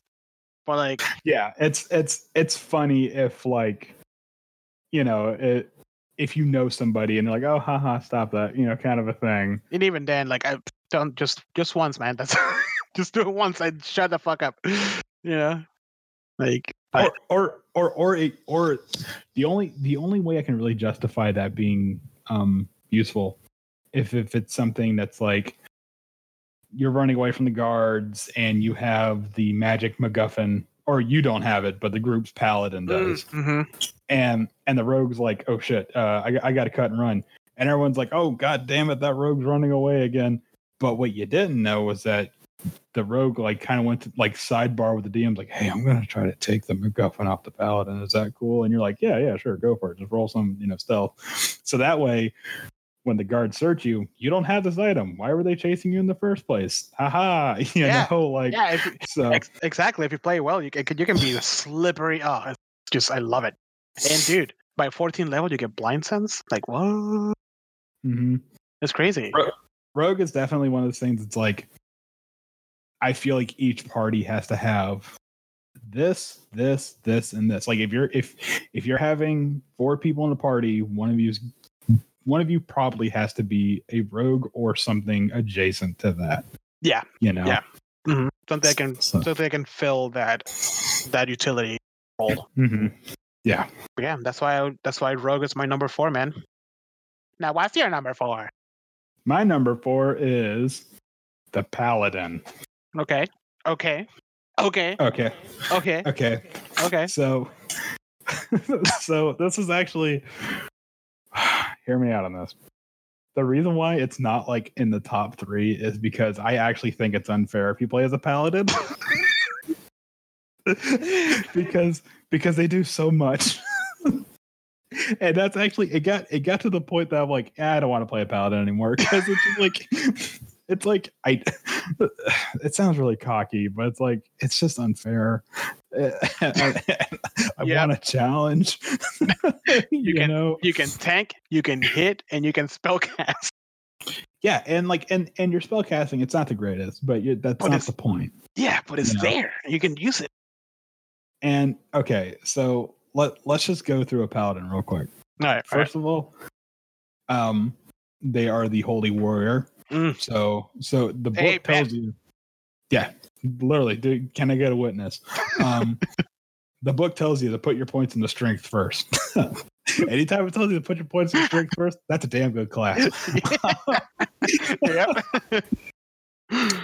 but like Yeah, it's it's it's funny if like you know it if you know somebody and they're like, "Oh, haha, stop that," you know, kind of a thing. And even then, like I don't just just once, man. That's just do it once. I shut the fuck up. You know, like or or or or it, or the only the only way I can really justify that being um useful if if it's something that's like you're running away from the guards and you have the magic MacGuffin or you don't have it but the group's paladin does. hmm and and the rogue's like oh shit uh, I, I got to cut and run. And everyone's like oh god damn it that rogue's running away again. But what you didn't know was that the rogue like kind of went to like sidebar with the DMs like hey I'm gonna try to take the MacGuffin off the paladin is that cool and you're like yeah yeah sure go for it just roll some you know stealth so that way when the guards search you you don't have this item why were they chasing you in the first place haha you Yeah. know like yeah, if, so ex- exactly. If you play well, you can you can be slippery. Oh, it's just I love it. And dude, by 14 level, you get blindsense. Like what? mhm. It's crazy. Rogue is definitely one of those things It's like I feel like each party has to have this, this, this, and this. Like if you're if if you're having four people in a party, one of you's one of you probably has to be a rogue or something adjacent to that. Yeah. You know? Yeah. Mhm. Something that can So- something that can fill that that utility role. Mhm. Yeah. But yeah, that's why I, that's why Rogue is my number four, man. Now, what's your number four? My number four is the Paladin. Okay, okay, okay, Okay. okay, Okay. okay. So, so this is actually. Hear me out on this. The reason why it's not like in the top three is because I actually think it's unfair if you play as a paladin. because because they do so much. and that's actually it got it got to the point that I'm like, "Ah, I don't want to play a paladin anymore because it's like it's like I it sounds really cocky, but it's like it's just unfair. I, Yeah. want a challenge. you, can- know, You can tank, you can hit, and you can spellcast. yeah, and like and and your spell casting, it's not the greatest, but you, that's But not the point. Yeah, but it's Yeah. there. You can use it. And okay, so let let's just go through a paladin real quick. All right. all right. First of all, um, they are the holy warrior. Mm. So so the book Hey, tells you, yeah, literally. Dude, can I get a witness? Um, the book tells you to put your points in the strength first. Anytime it tells you to put your points in the strength first, that's a damn good class. yep.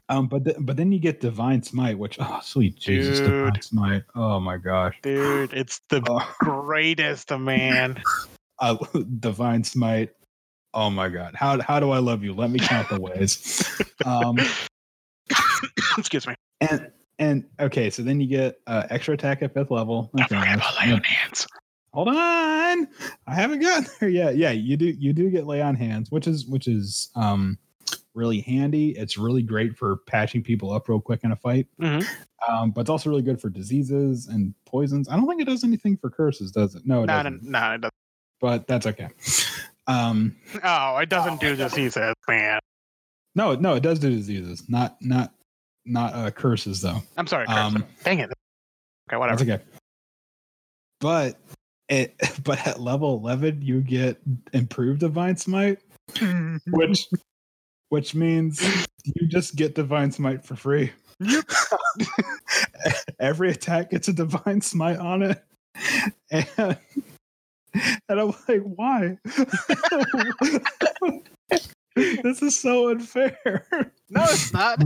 Um, but th- but then you get divine smite, which oh sweet Jesus, divine Dude. smite. Oh my gosh, Dude, it's the Oh, greatest, man. uh, divine smite. Oh my god, how how do I love you? Let me count the ways. Um, Excuse me. and and okay, so then you get uh, extra attack at fifth level. Okay, about lay on hands. hold on, I haven't gotten there yet. Yeah, you do you do get lay on hands, which is which is um really handy. It's really great for patching people up real quick in a fight. Mhm. Um, but it's also really good for diseases and poisons. I don't think it does anything for curses, does it? No, it No, no, doesn't. no, it doesn't. But that's okay. Um, Oh, it doesn't do diseases, man. no, no, it does do diseases. Not not not uh, curses though. I'm sorry. Curse. Um, Dang it. Okay, whatever. That's okay. But it but at level eleven you get improved divine smite, which which means you just get divine smite for free. Yep. Every attack gets a divine smite on it. And and I'm like, why? this is so unfair. no, it's not.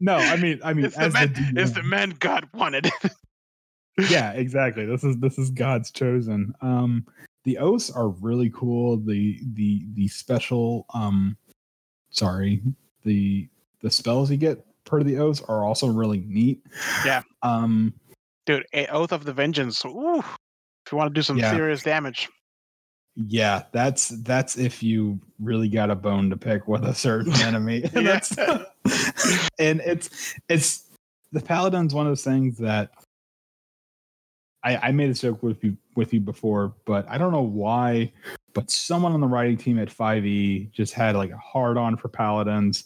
No, I mean, I mean, It's the as man. the It's the man God wanted. yeah, exactly. This is this is God's chosen. Um, the oaths are really cool. The the the special um, sorry, the the spells you get per the oaths are also really neat. Yeah. Um, Dude, a Oath of the Vengeance. Ooh. If you want to do some Yeah. serious damage. yeah, that's that's if you really got a bone to pick with a certain enemy. And and it's it's the paladin's one of those things that I, I made a joke with you with you before, but I don't know why, but someone on the writing team at 5e just had like a hard on for paladins.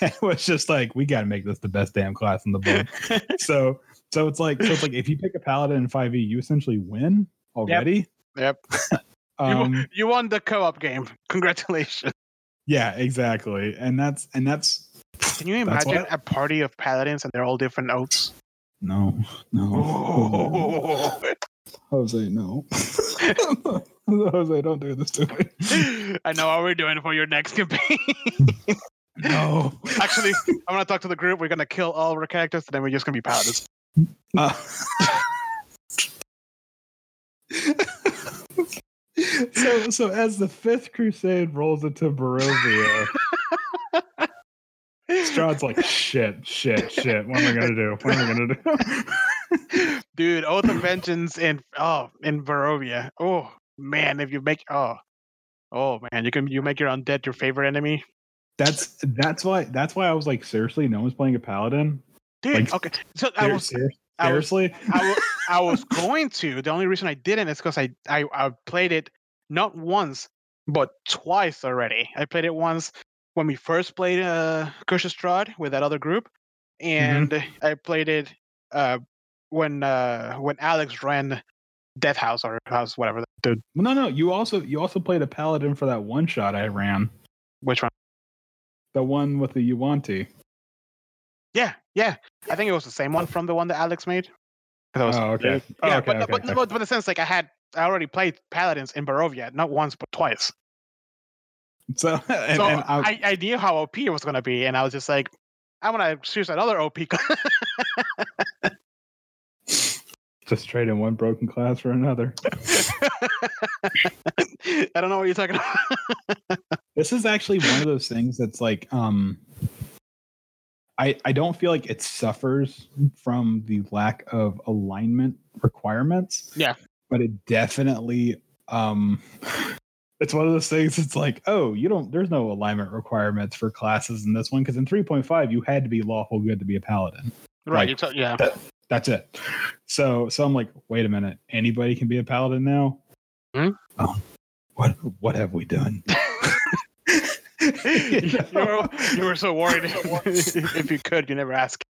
it was just like, we gotta make this the best damn class in the book. so so it's like so it's like if you pick a paladin in 5e, you essentially win already. Yep. Um, you, you won the co-op game. Congratulations. yeah, exactly. And that's and that's Can you imagine a party of paladins and they're all different oaths? no, no. Jose, no. Jose, don't do this to me. I know what we're doing for your next campaign. No. Actually, I'm gonna talk to the group. We're gonna kill all of our characters, and then we're just gonna be paladins. Uh, so, so as the fifth crusade rolls into Barovia, Strahd's like, shit, shit, shit. What am I gonna do? What am I gonna do? Dude, Oath of Vengeance in oh in Barovia. Oh man, if you make oh oh man, you can you make your undead your favorite enemy. That's that's why that's why I was like, seriously, no one's playing a paladin. Dude, Like, okay. So I was I was- seriously. I I was going to. The only reason I didn't is because I, I I played it not once but twice already. I played it once when we first played uh Curse Strahd with that other group, and I played it uh when uh when Alex ran Death House or House whatever the no, no. You also you also played a paladin for that one shot I ran. which one. The one with the Yuan-ti. Yeah, yeah. I think it was the same one from the one that Alex made. I was- Oh, okay. Yeah, Oh, okay, but, okay, but, okay. but but the sense like I had I already played Paladins in Barovia, not once but twice. So, and, so and I, I, I knew how OP it was gonna be, and I was just like, I'm gonna choose another OP. just trading one broken class for another. I don't know what you're talking about. This is actually one of those things that's like, um, I I don't feel like it suffers from the lack of alignment requirements. Yeah. but it definitely, um, it's one of those things. It's like, oh, you don't. There's no alignment requirements for classes in this one because in 3.5 you had to be lawful good to be a paladin. right? Like- you're ta- yeah. That's it. So so I'm like, wait a minute, anybody can be a paladin now. Hmm? Oh, what what have we done? You, were, you were so worried. if you could, you never ask.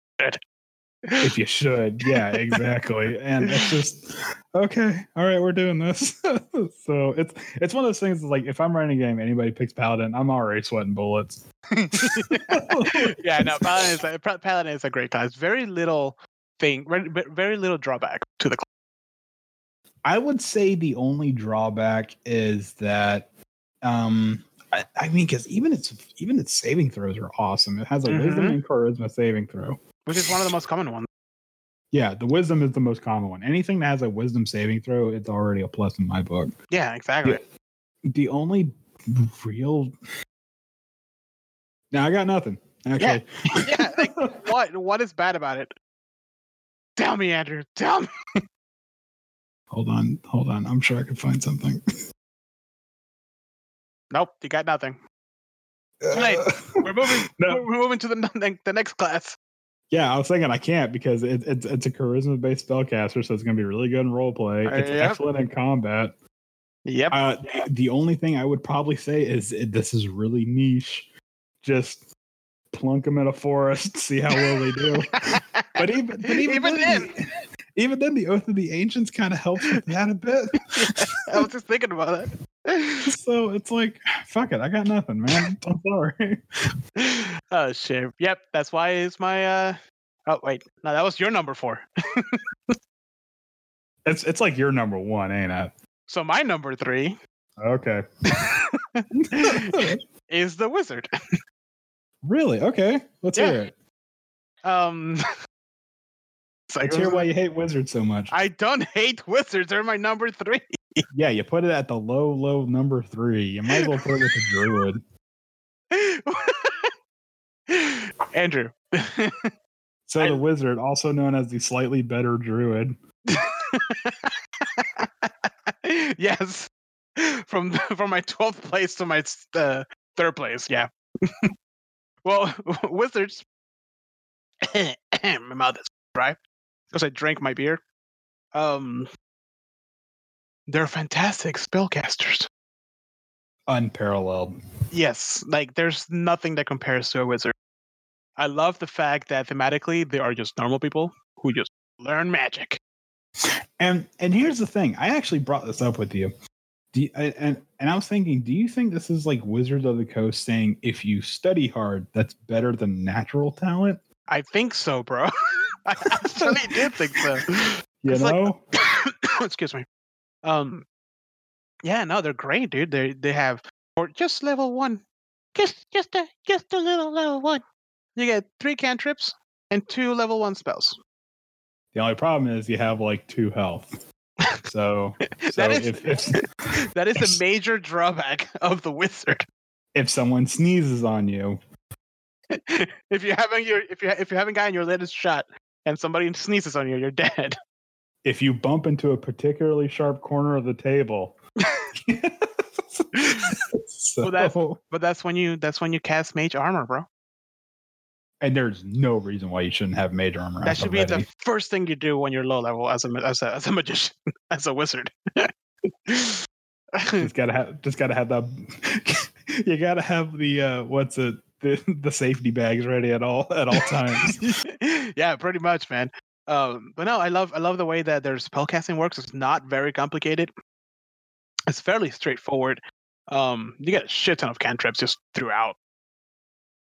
if you should, yeah, exactly. and it's just okay. All right, we're doing this. so it's it's one of those things. Like if I'm running a game, anybody picks paladin, I'm already sweating bullets. yeah, no, Paladin is a, Pa- Paladin is a great class. Very little thing, very, very little drawback to the class. I would say the only drawback is that, um, I, I mean, because even its even its saving throws are awesome. It has a wisdom Mhm. and charisma saving throw. which is one of the most common ones. Yeah, the wisdom is the most common one. Anything that has a wisdom saving throw, it's already a plus in my book. Yeah, exactly. The only real now I got nothing. Actually, Yeah, like, what what is bad about it? Tell me, Andrew. Tell me. hold on, hold on. I'm sure I can find something. Nope, you got nothing. late. We're moving. No. We're moving to the the next class. Yeah, I was thinking I can't because it, it's it's a charisma based spellcaster, so it's going to be really good in role play. Uh, It's yep. excellent in combat. Yep. Uh, the only thing I would probably say is it, this is really niche. Just plunk them in a forest, see how well they do. But even, but even, Even then, the- even then, the oath of the ancients kind of helps with that a bit. I was just thinking about that. so it's like, fuck it, I got nothing, man. I'm sorry. oh shit. Yep, that's why it's my uh oh wait. No, that was your number four. It's it's like your number one, ain't it? So my number three Okay. is the wizard. really? Okay. Let's Yeah. hear it. Um Let's hear why you hate wizards so much. I don't hate wizards, they're my number three. Yeah, you put it at the low, low number three. You might as well put it with the druid. Andrew. So I- the wizard, also known as the slightly better druid. yes. From from my 12th place to my uh, third place, yeah. well, wizards my mouth is dry because I drank my beer. Um they're fantastic spellcasters. Unparalleled. Yes, like there's nothing that compares to a wizard. I love the fact that thematically they are just normal people who just learn magic. And and here's the thing. I actually brought this up with you. You, I- and and I was thinking, do you think this is like Wizards of the Coast saying if you study hard, that's better than natural talent? I think so, bro. I actually did think so. You It's like- know? Excuse me. Um, yeah, no, they're great, dude. They they have or just level one, just just a just a little level one. You get three cantrips and two level one spells. the only problem is you have like two health. So, so that is if, if that is a major drawback of the wizard. if someone sneezes on you, if you haven't your if you if you haven't gotten your latest shot and somebody sneezes on you, you're dead. If you bump into a particularly sharp corner of the table. so, Well, that's- But that's when you that's when you cast mage armor, bro. and there's no reason why you shouldn't have mage armor. That up should be the first thing you do when you're low level as a ma- as a, as a magician, as a wizard. just gotta have just gotta have the you gotta have the uh what's it the the safety bags ready at all at all times yeah, pretty much, man. Um, but no, I love I love the way that their spellcasting works. It's not very complicated. It's fairly straightforward. Um, you get a shit ton of cantrips just throughout.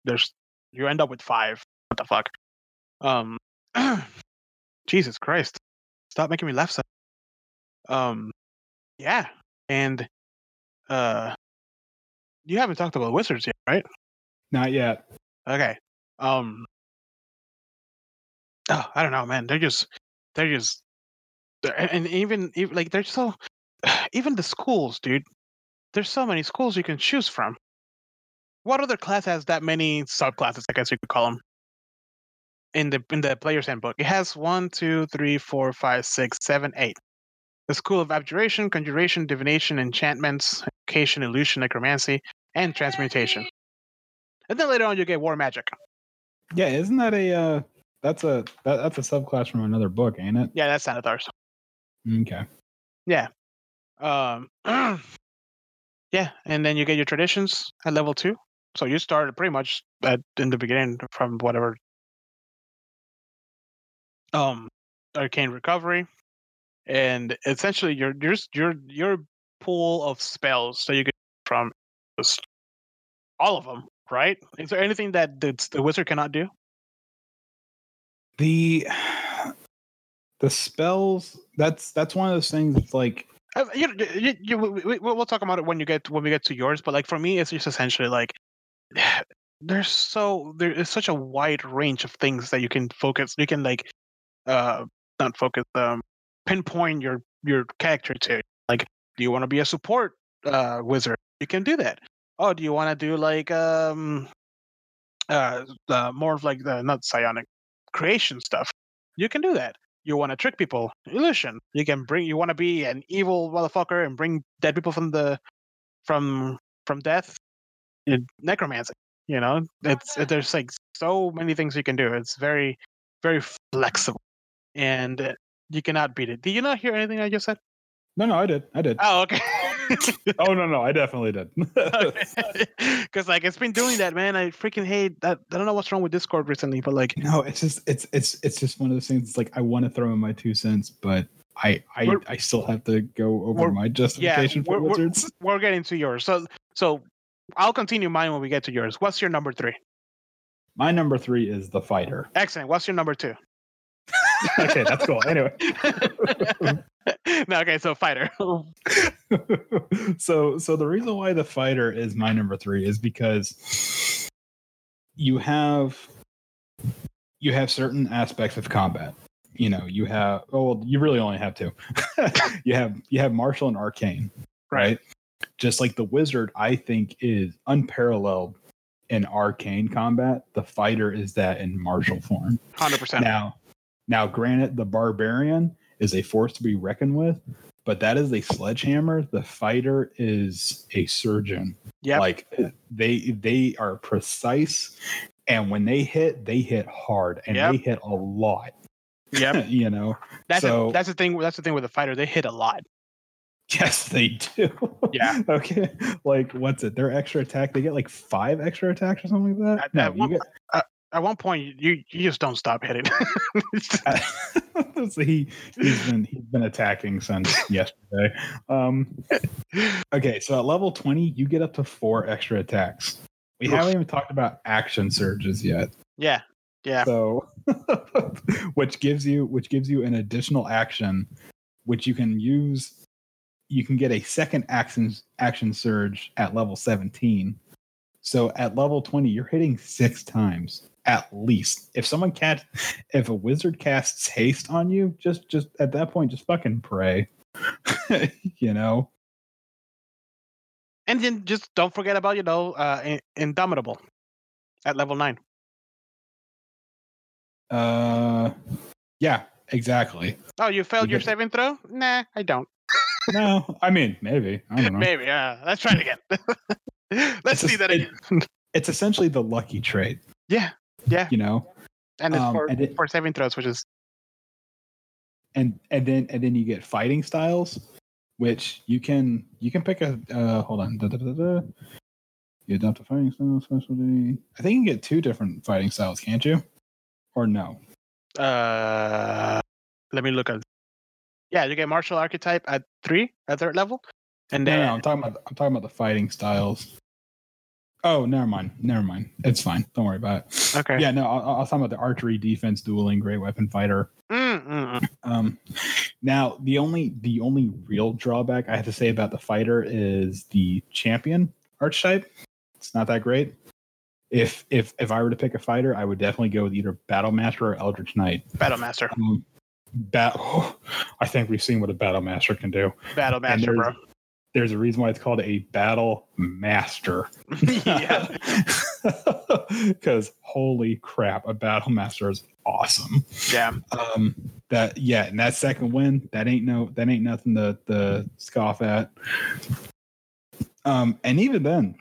There's you end up with five. What the fuck? Um, Jesus Christ! Stop making me laugh. So. Um, yeah, and uh, you haven't talked about wizards yet, right? not yet Okay. Um. Oh, I don't know, man. They're just, they're just, they're, and even, even like they're so, even the schools, dude. There's so many schools you can choose from. What other class has that many subclasses? I guess you could call them. In the in the player's handbook, it has one, two, three, four, five, six, seven, eight. The school of abjuration, conjuration, divination, enchantments, evocation, illusion, necromancy, and transmutation. And then later on, you get war magic. yeah isn't that a uh that's a that, that's a subclass from another book ain't it Yeah, that's Xanathar's. okay Yeah. Um, yeah, and then you get your traditions at level two. So you start pretty much at in the beginning from whatever. Um, arcane recovery, and essentially your your your your pool of spells that you get from just all of them, right? Is there anything that the, the wizard cannot do? The the spells that's that's one of those things that's like Uh, you, you, you, we, we'll talk about it when you get when we get to yours. But like for me, it's just essentially like there's so there is such a wide range of things that you can focus. You can like uh not focus um pinpoint your your character to. Like, do you want to be a support uh wizard? You can do that. Oh, do you want to do like um uh, uh more of like the not psionic creation stuff? You can do that. You want to trick people illusion you can bring you want to be an evil motherfucker and bring dead people from the from from death? Necromancy you know? It's there's like so many things you can do. It's very very flexible and uh, you cannot beat it. Did you not hear anything i just said? No no i did i did. Oh okay oh no, no, I definitely did. Because like it's been doing that, man. I freaking hate that. I don't know what's wrong with Discord recently, but like no, it's just it's it's it's just one of those things. It's like I want to throw in my two cents, but I I, I still have to go over my justification for we're- we're- wizards. we're getting to yours. So so I'll continue mine when we get to yours. What's your number three? My number three is the fighter. Excellent. What's your number two? okay, that's cool. Anyway, no, okay, so fighter. so so the reason why the fighter is my number three is because you have you have certain aspects of combat. You know you have oh well, you really only have two. You have you have martial and arcane right. just like the wizard i think is unparalleled in arcane combat. The fighter is that in martial form. Hundred percent. now, now, granted, the barbarian is a force to be reckoned with, but that is a sledgehammer. The fighter is a surgeon. Yeah, Like they they are precise, and when they hit, they hit hard, and Yep. they hit a lot. Yep. you know. That's So- a, that's the thing. That's the thing with the fighter. They hit a lot. Yes, they do. Yeah. okay. Like, what's it? Their extra attack. They get like five extra attacks or something like that. At- no, at one- get. Uh, At one point, you you just don't stop hitting. so he he's been he's been attacking since yesterday. Um, okay, so at level twenty, you get up to four extra attacks. We Oof. haven't even talked about action surges yet. yeah. Yeah. So, which gives you which gives you an additional action, which you can use. You can get a second action action surge at level seventeen. So at level twenty, you're hitting six times at least. If someone cast, if a wizard casts haste on you, just just at that point, just fucking pray. you know. And then just don't forget about you know uh, Indomitable at level nine. Uh, yeah, exactly. Oh, you failed your get- saving throw? Nah, I don't. No, I mean maybe I don't know. Maybe. Uh, let's try it again. let's It's a- see that it- again. It's essentially the lucky trait. Yeah. Yeah. You know. And it's um, for, and it- for saving throws, which is and and then and then you get fighting styles which you can you can pick a uh hold on da, da, da, you adopt a fighting style specialty. I think you can get two different fighting styles can't you? Or no? Uh let me look at yeah you get martial archetype at three at third level and no, then no i'm talking about i'm talking about the fighting styles oh never mind never mind it's fine don't worry about it okay yeah no I, I was talking about the archery defense dueling great weapon fighter. Um, now the only the only real drawback I have to say about the fighter is the champion archetype. It's not that great. If if if I were to pick a fighter, I would definitely go with either Battle Master or Eldritch Knight. battle master Um, bat- I think we've seen what a Battle Master can do. battle master bro there's, a reason why it's called a Battle Master. yeah. Because holy crap, a Battle Master is awesome. yeah. Um that yeah and that second wind that ain't no that ain't nothing to to scoff at. Um and even then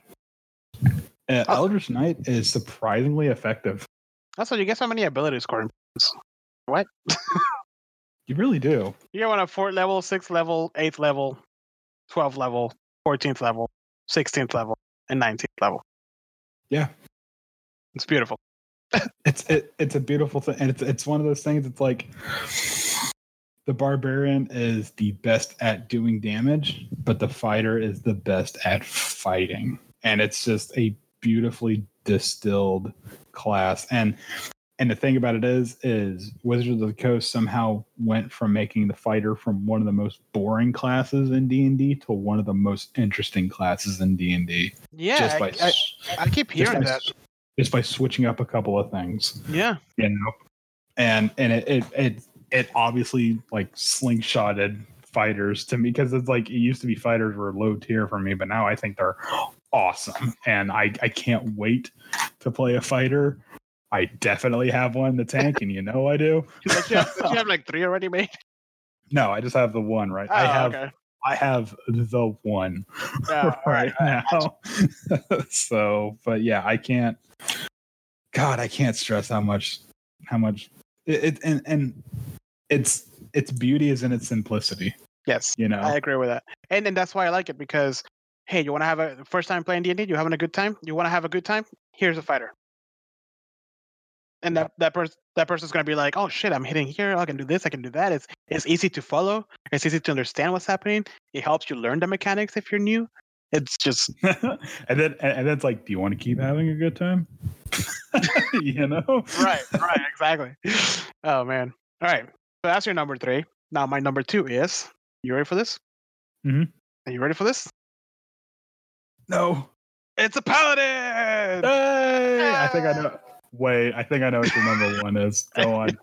uh, Oh. eldritch knight is surprisingly effective. Also you get so many ability scoring what? You really do. You get one at fourth level sixth level eighth level 12th level 14th level 16th level and 19th level. Yeah. it's beautiful. It's it, it's a beautiful thing and it's it's one of those things it's like the barbarian is the best at doing damage but the fighter is the best at fighting. And it's just a beautifully distilled class and and the thing about it is is wizards of the coast somehow went from making the fighter from one of the most boring classes in d&d to one of the most interesting classes in d&d yeah just I, by I, I keep just hearing by, that. just by switching up a couple of things yeah. you know? And and it it it, it obviously like slingshotted fighters to me because it's like it used to be fighters were low tier for me but now i think they're awesome. And i i can't wait to play a fighter i definitely have one in the tank and you know i do Don't you, have, don't you have like three already made no i just have the one right i Oh, have okay. i have the one Yeah, oh, all right now so but yeah i can't god i can't stress how much how much it, it and and it's its beauty is in its simplicity Yes, You know, I agree with that, and and that's why I like it because hey, you want to have a first time playing D and D? You having a good time? You want to have a good time? Here's a fighter, and that that person that person's gonna be like, oh shit, I'm hitting here. I can do this. I can do that. It's it's easy to follow. It's easy to understand what's happening. It helps you learn the mechanics if you're new. It's just and then and then it's like, do you want to keep having a good time? you know, right, right, exactly. Oh man. All right. So that's your number three. Now my number two is. You ready for this? Mm-hmm. Are you ready for this? No. It's a paladin. Hey, I think I know. Wait, I think I know what your number one is. Go on.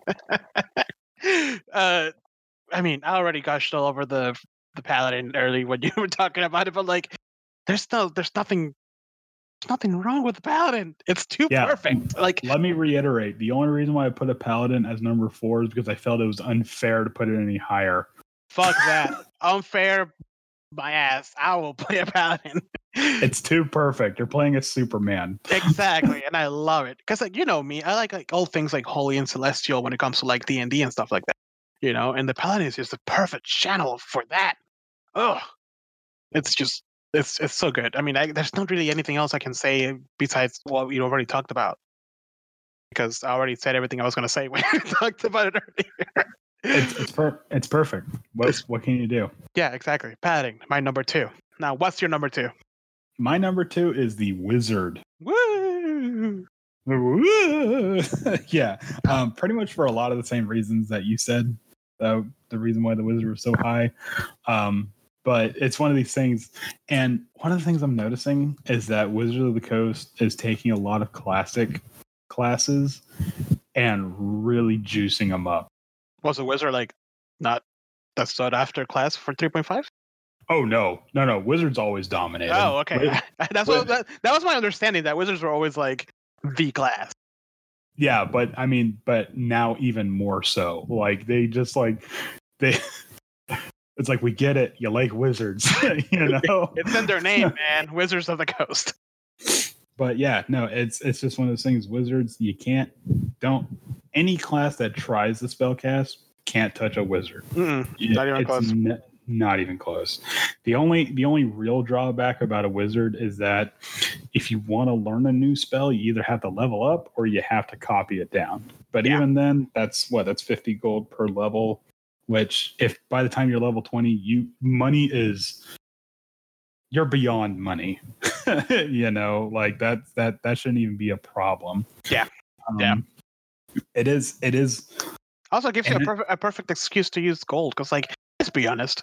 uh, I mean, I already gushed all over the the paladin early when you were talking about it, but like, there's no, there's nothing, there's nothing wrong with the paladin. It's too Yeah. perfect. Like, Let me reiterate. The only reason why I put a paladin as number four is because I felt it was unfair to put it any higher. fuck that, unfair, my ass. I will play a paladin. It's too perfect. You're playing a Superman. exactly, and I love it because, like, you know me, I like like all things like holy and celestial when it comes to like D and D and stuff like that. You know, and the paladin is just the perfect channel for that. Oh, it's just it's it's so good. I mean, I, there's not really anything else I can say besides what we already talked about because I already said everything I was going to say when we talked about it earlier. It's it's, per- it's perfect. What what can you do? yeah, exactly. Paladin, my number two. Now, what's your number two? My number two is the Wizard. Woo! Woo! yeah, um, pretty much for a lot of the same reasons that you said. Uh, the reason why the Wizard was so high, um, but it's one of these things. And one of the things I'm noticing is that Wizard of the Coast is taking a lot of classic classes and really juicing them up. Was the wizard like not that sought after class for 3.5? Oh no, no, no! Wizards always dominated. Oh, okay. That's what that, that was my understanding that wizards were always like the class. Yeah, but I mean, but now even more so. Like they just like they. It's like we get it. You like wizards, you know. It's in their name, man. Wizards of the Coast. But yeah, no, it's it's just one of those things. Wizards, you can't don't any class that tries the spell cast can't touch a wizard. Not even close. n- not even close. The only the only real drawback about a wizard is that if you want to learn a new spell, you either have to level up or you have to copy it down. But Yeah. even then, that's what that's 50 gold per level, which if by the time you're level 20, you money is you're beyond money. you know, like that that that shouldn't even be a problem. Yeah. Um, Yeah. It is it is Also gives you a perfect, a perfect excuse to use gold because, like, let's be honest,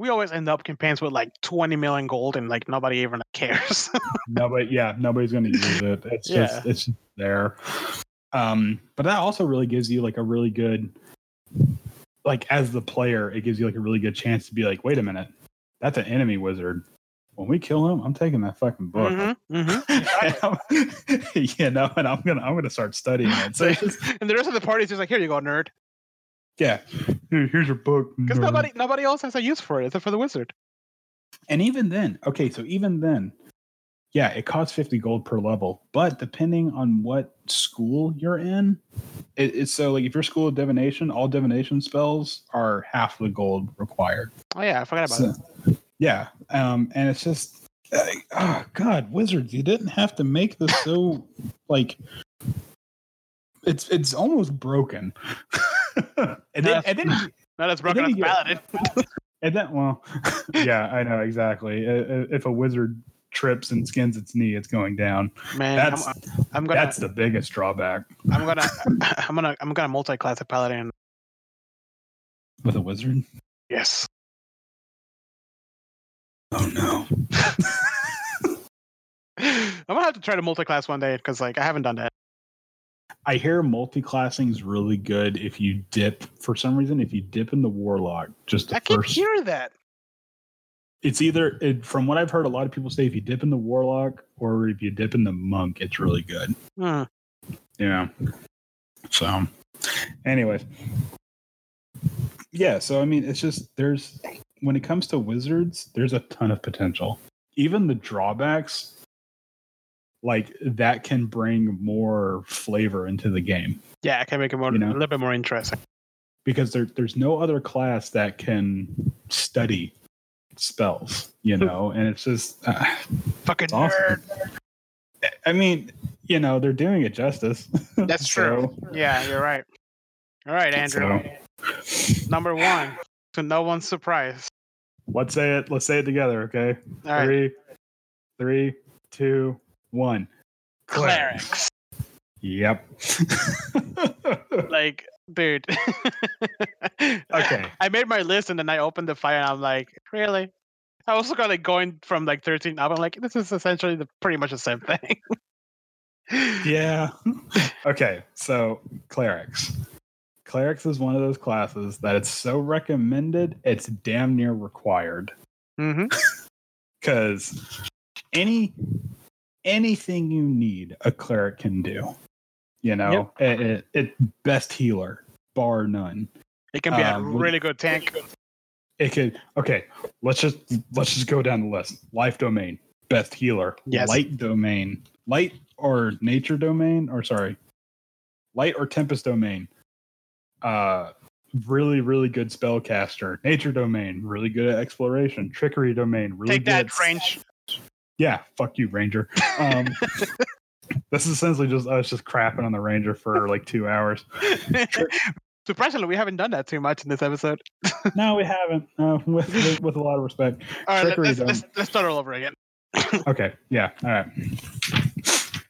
we always end up campaigns with like 20 million gold and like nobody even cares. nobody yeah nobody's going to use it. It's just it's just there. Um but that also really gives you like a really good like as the player it gives you like a really good chance to be like wait a minute. That's an enemy wizard. When we kill him i'm taking that fucking book. Mhm, mhm. you know and i'm gonna i'm gonna start studying it. So just, and the rest of the party is just like, here you go, nerd. yeah Here- here's your book Because nobody nobody else has a use for it except for the wizard. And even then, okay, so even then, yeah, it costs 50 gold per level, but depending on what school you're in, it, it's so like if you're school of divination, all divination spells are half the gold required. Oh yeah, I forgot about So- that. yeah, um, and it's just, like, oh god, wizards, you didn't have to make this so like it's it's almost broken. and then, and then Not as broken as you paladin. and then, well, yeah, I know exactly. I- I- If a wizard trips and skins its knee, it's going down. Man, That's I'm, I'm gonna that's the biggest drawback I'm gonna I'm gonna I'm gonna multi-class a paladin. with a wizard. Yes. Oh no! I'm gonna have to try to multi-class one day because like I haven't done that. I hear multi-classing is really good if you dip for some reason. If you dip in the warlock, just the I first. hearing that. It's either it, from what I've heard, a lot of people say if you dip in the warlock or if you dip in the monk, it's really good. Hmm. Yeah. So, anyways, yeah. So I mean, it's just there's when it comes to wizards, there's a ton of potential. Even the drawbacks, like that, can bring more flavor into the game. Yeah, I can make it more You know? a little bit more interesting. because there there's no other class that can study spells, you know, and it's just uh, Fucking it's awesome. nerd. I mean, you know, they're doing it justice. That's true. Yeah, you're right. All right, Andrew. Number one, to no one's surprise. Let's say it. Let's say it together, okay? All right, Three, three, two, one. clerics. Yep. Like, dude. Okay. I made my list and then I opened the file and I'm like, really? I was kind of going from like 13 up. I'm like, this is essentially the pretty much the same thing. yeah. Okay. So clerics. Clerics is one of those classes that it's so recommended, it's damn near required. Mm-hmm. Because any anything you need, a cleric can do. You know, it, it, it best healer, bar none. It can be Um, a really good tank. It could okay. Let's just let's just go down the list. Life domain, best healer. Yes. Light domain, light or nature domain, or sorry, light or tempest domain. Uh, really really good spellcaster. Nature domain, really good at exploration. Trickery domain, really Take good. that, at, range. Yeah, fuck you, ranger. Um, this is essentially just us just crapping on the ranger for like two hours. Surprisingly, we haven't done that too much in this episode. No, we haven't. Uh, with, with with a lot of respect. All right, let, Trickery let's, let's, let's start all over again. Okay. Yeah. All right.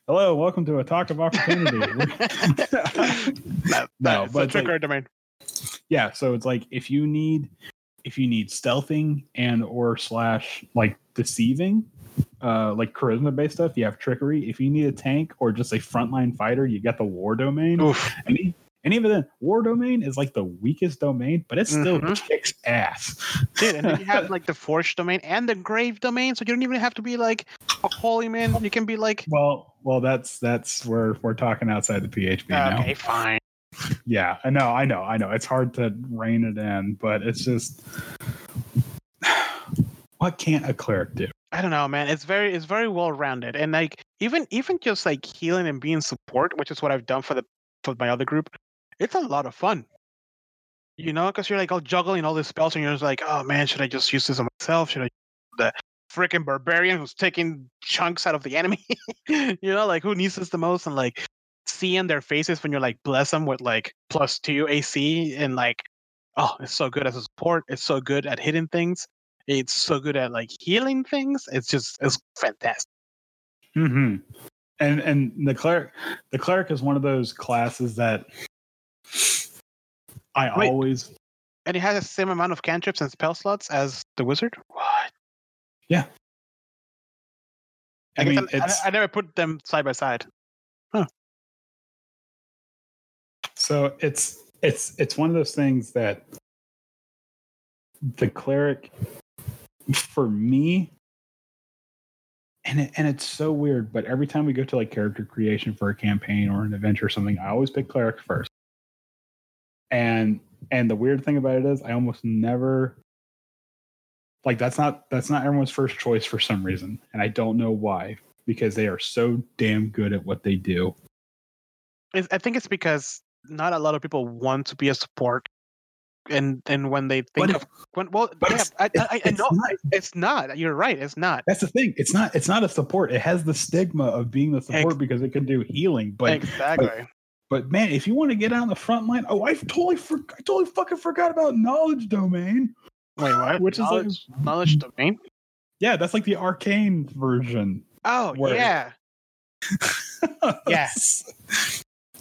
Hello. Welcome to Attack of Opportunity. no, No, no, but but like- trickery domain. yeah. So it's like if you need if you need stealthing and or slash like deceiving, uh, like charisma based stuff, you have trickery. If you need a tank or just a frontline fighter, you get the war domain. Oof. And, e- and even then, war domain is like the weakest domain, but it still Mhm. kicks ass. Dude, and then you have like the forge domain and the grave domain, so you don't even have to be like a holy man. You can be like, Well, well, that's that's where we're talking outside the PHB now. okay, fine. Yeah, I know, I know, I know. It's hard to rein it in, but it's just what can't a cleric do? I don't know, man. It's very it's very well rounded, and like even even just like healing and being support, which is what I've done for the for my other group. It's a lot of fun. You know, because you're like all juggling all these spells, and you're just like, oh man, should I just use this on myself? Should I the freaking barbarian who's taking chunks out of the enemy? you know, like who needs this the most? And like seeing their faces when you're like bless them with like plus two AC and like, oh, it's so good as a support. It's so good at hitting things. It's so good at like healing things. It's just it's fantastic. Mm-hmm. And and the cleric, the cleric is one of those classes that I Wait. always And it has the same amount of cantrips and spell slots as the wizard. What? I I, mean, I, I- I never put them side by side. so it's it's it's one of those things that the cleric for me and it, and it's so weird but every time we go to like character creation for a campaign or an adventure or something i always pick cleric first. And and the weird thing about it is i almost never like that's not that's not everyone's first choice for some reason and i don't know why because they are so damn good at what they do. I think it's because not a lot of people want to be a support, and and when they think But of when well, yeah, it's- I, I, I, know not- it's not. You're right. It's not. That's the thing. It's not. It's not a support. It has the stigma of being the support Ex- because it can do healing. But exactly. but man, if you want to get on the front line, oh, I totally for, I totally fucking forgot about knowledge domain. Wait, what? Which is like- knowledge, knowledge domain. Yeah, that's like the arcane version. Oh Word. yeah. Yes.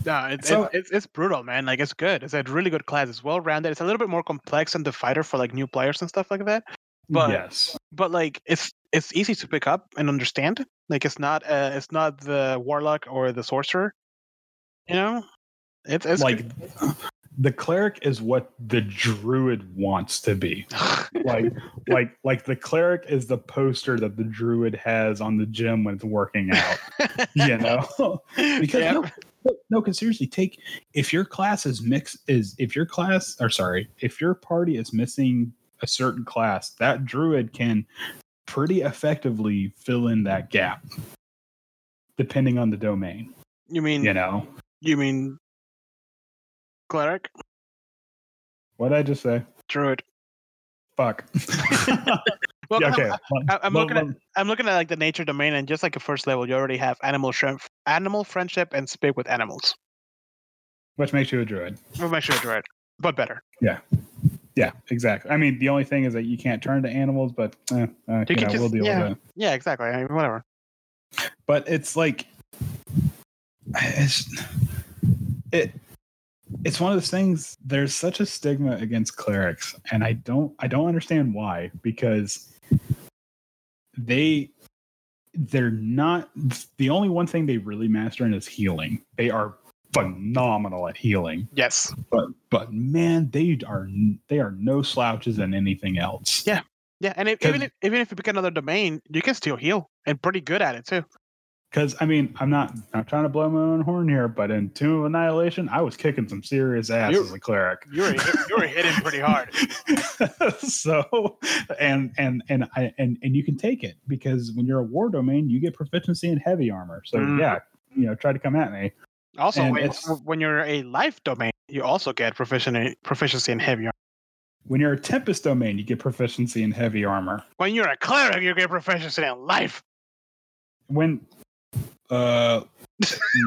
No, it's, So- it's it's it's brutal, man. Like it's good. It's a really good class. It's well rounded. It's a little bit more complex than the fighter for like new players and stuff like that. But- yes. But like it's it's easy to pick up and understand. Like it's not uh it's not the warlock or the sorcerer. You know, it's it's like the cleric is what the druid wants to be. Like like like the cleric is the poster that the druid has on the gym when it's working out. You know. because Yeah. no, no, because seriously, take if your class is mixed is if your class or sorry, if your party is missing a certain class, that druid can pretty effectively fill in that gap, depending on the domain. you mean You know, you mean cleric? What did I just say? Druid. Fuck. Well, yeah, I'm- okay. I- I'm Well, looking at I'm looking at like the nature domain, and just like a first level, you already have animal shrimp, animal friendship, and speak with animals. which makes you a druid. We'll make sure it's right, but better. Yeah, Yeah, exactly. I mean, the only thing is that you can't turn to animals, but eh, uh, you know, just- we'll deal yeah. with it. Yeah, exactly. I mean, whatever. But it's like it's it it's one of those things there's such a stigma against clerics and i don't i don't understand why because they they're not the only one thing they really master in is healing they are phenomenal at healing Yes. but but man they are they are no slouches in anything else Yeah. Yeah, and if, even if, even if you pick another domain, you can still heal and pretty good at it too. Because I mean, I'm not I'm trying to blow my own horn here, but in Tomb of Annihilation, I was kicking some serious ass You- as a cleric. You were you were hitting pretty hard. so and and and I and and you can take it because when you're a war domain, you get proficiency in heavy armor. So Mhm. yeah, you know, try to come at me. Also, when, when you're a life domain, you also get proficiency proficiency in heavy armor. When you're a Tempest domain, you get proficiency in heavy armor. When you're a cleric, you get proficiency in life. When uh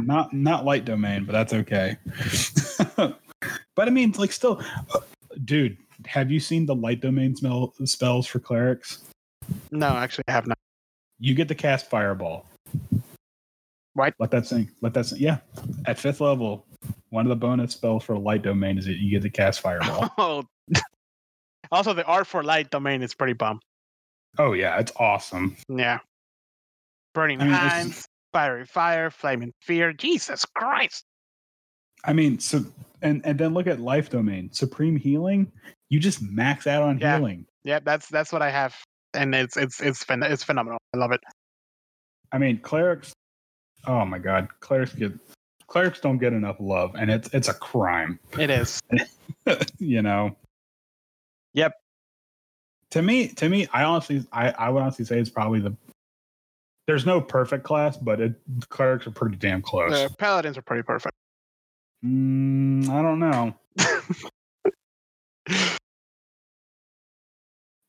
not not light domain, but that's okay. but I mean, like still, uh, dude, have you seen the light domain smell spells for clerics? No, actually, I have not. You get to cast fireball. What? Let that sink. Let that sink. Yeah, at fifth level, one of the bonus spells for light domain is that you get to cast fireball. Oh. also, the art for light domain is pretty bomb. oh yeah, it's awesome. Yeah. Burning I mean, fiery fire, flaming fear. Jesus Christ. I mean, so and and then look at life domain, supreme healing. You just max out on Yeah. healing. Yeah, that's that's what I have, and it's it's it's phen- it's phenomenal. I love it. I mean, clerics. Oh my god, clerics get clerics don't get enough love, and it's it's a crime. It is. you know. Yep. To me, to me, I honestly, I I would honestly say it's probably the. There's no perfect class, but it, clerics are pretty damn close. The paladins are pretty perfect. Mm, I don't know.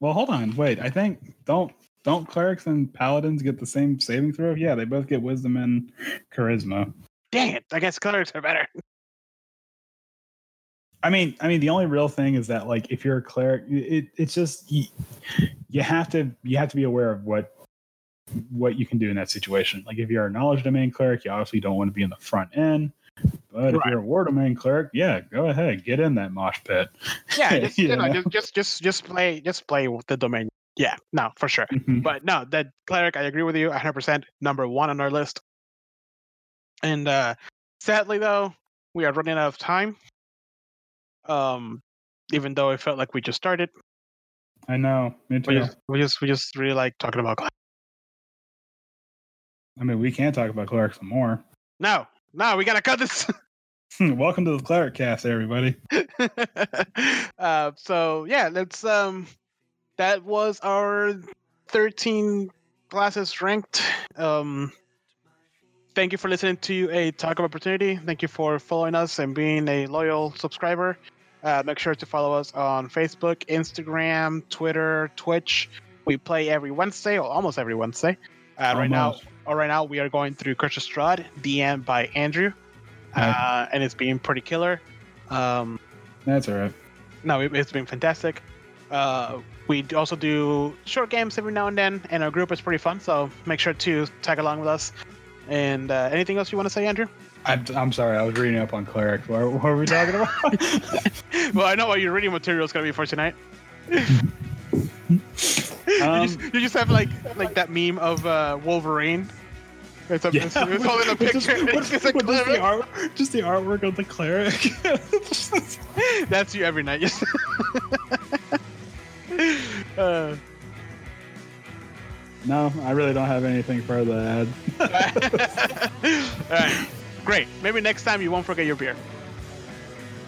Well, hold on, wait. I think don't don't clerics and paladins get the same saving throw? Yeah, they both get wisdom and charisma. Dang it! I guess clerics are better. I mean, I mean, the only real thing is that like if you're a cleric, it, it's just you, you have to you have to be aware of what what you can do in that situation. Like if you're a knowledge domain cleric, you obviously don't want to be in the front end. But if you're a war domain cleric, yeah, go ahead, get in that mosh pit. Yeah, just, you know, know? just just just play just play with the domain. Yeah, no, for sure. But no, that cleric, I agree with you 100%. Number one on our list. And uh sadly, though, we are running out of time. Um, even though it felt like we just started, I know. Me we too. just we just we just really like talking about. I mean, we can talk about clerics some more. No, no, we gotta cut this. Welcome to the cleric cast, everybody. uh, so yeah, let's um, that was our 13 classes ranked. Um, thank you for listening to Attack of Opportunity. Thank you for following us and being a loyal subscriber. Uh, make sure to follow us on Facebook, Instagram, Twitter, Twitch. We play every Wednesday, or almost every Wednesday. Uh, right now, Oh, uh, right now we are going through Curse of Strahd, DM by Andrew, uh, and it's been pretty killer. Um, That's all right. no, it, it's been fantastic. Uh, we also do short games every now and then, and our group is pretty fun. So make sure to tag along with us. And uh, anything else you want to say, Andrew? I'm, I'm sorry. I was reading up on cleric. What, what were we talking about? well, I know what your reading material is gonna be for tonight. you, Um, just, you just have like like that meme of uh, Wolverine. It's, a, it's, it's holding a with just- picture. with- It's just a just the cleric. art, just the artwork of the cleric. That's you every night. Yes. uh, no, I really don't have anything further to add. all right, great. Maybe next time you won't forget your beer.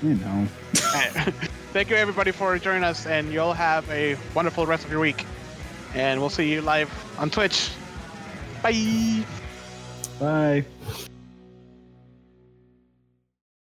You know. All right. Thank you everybody for joining us, and you'll have a wonderful rest of your week. And we'll see you live on Twitch. Bye. Bye.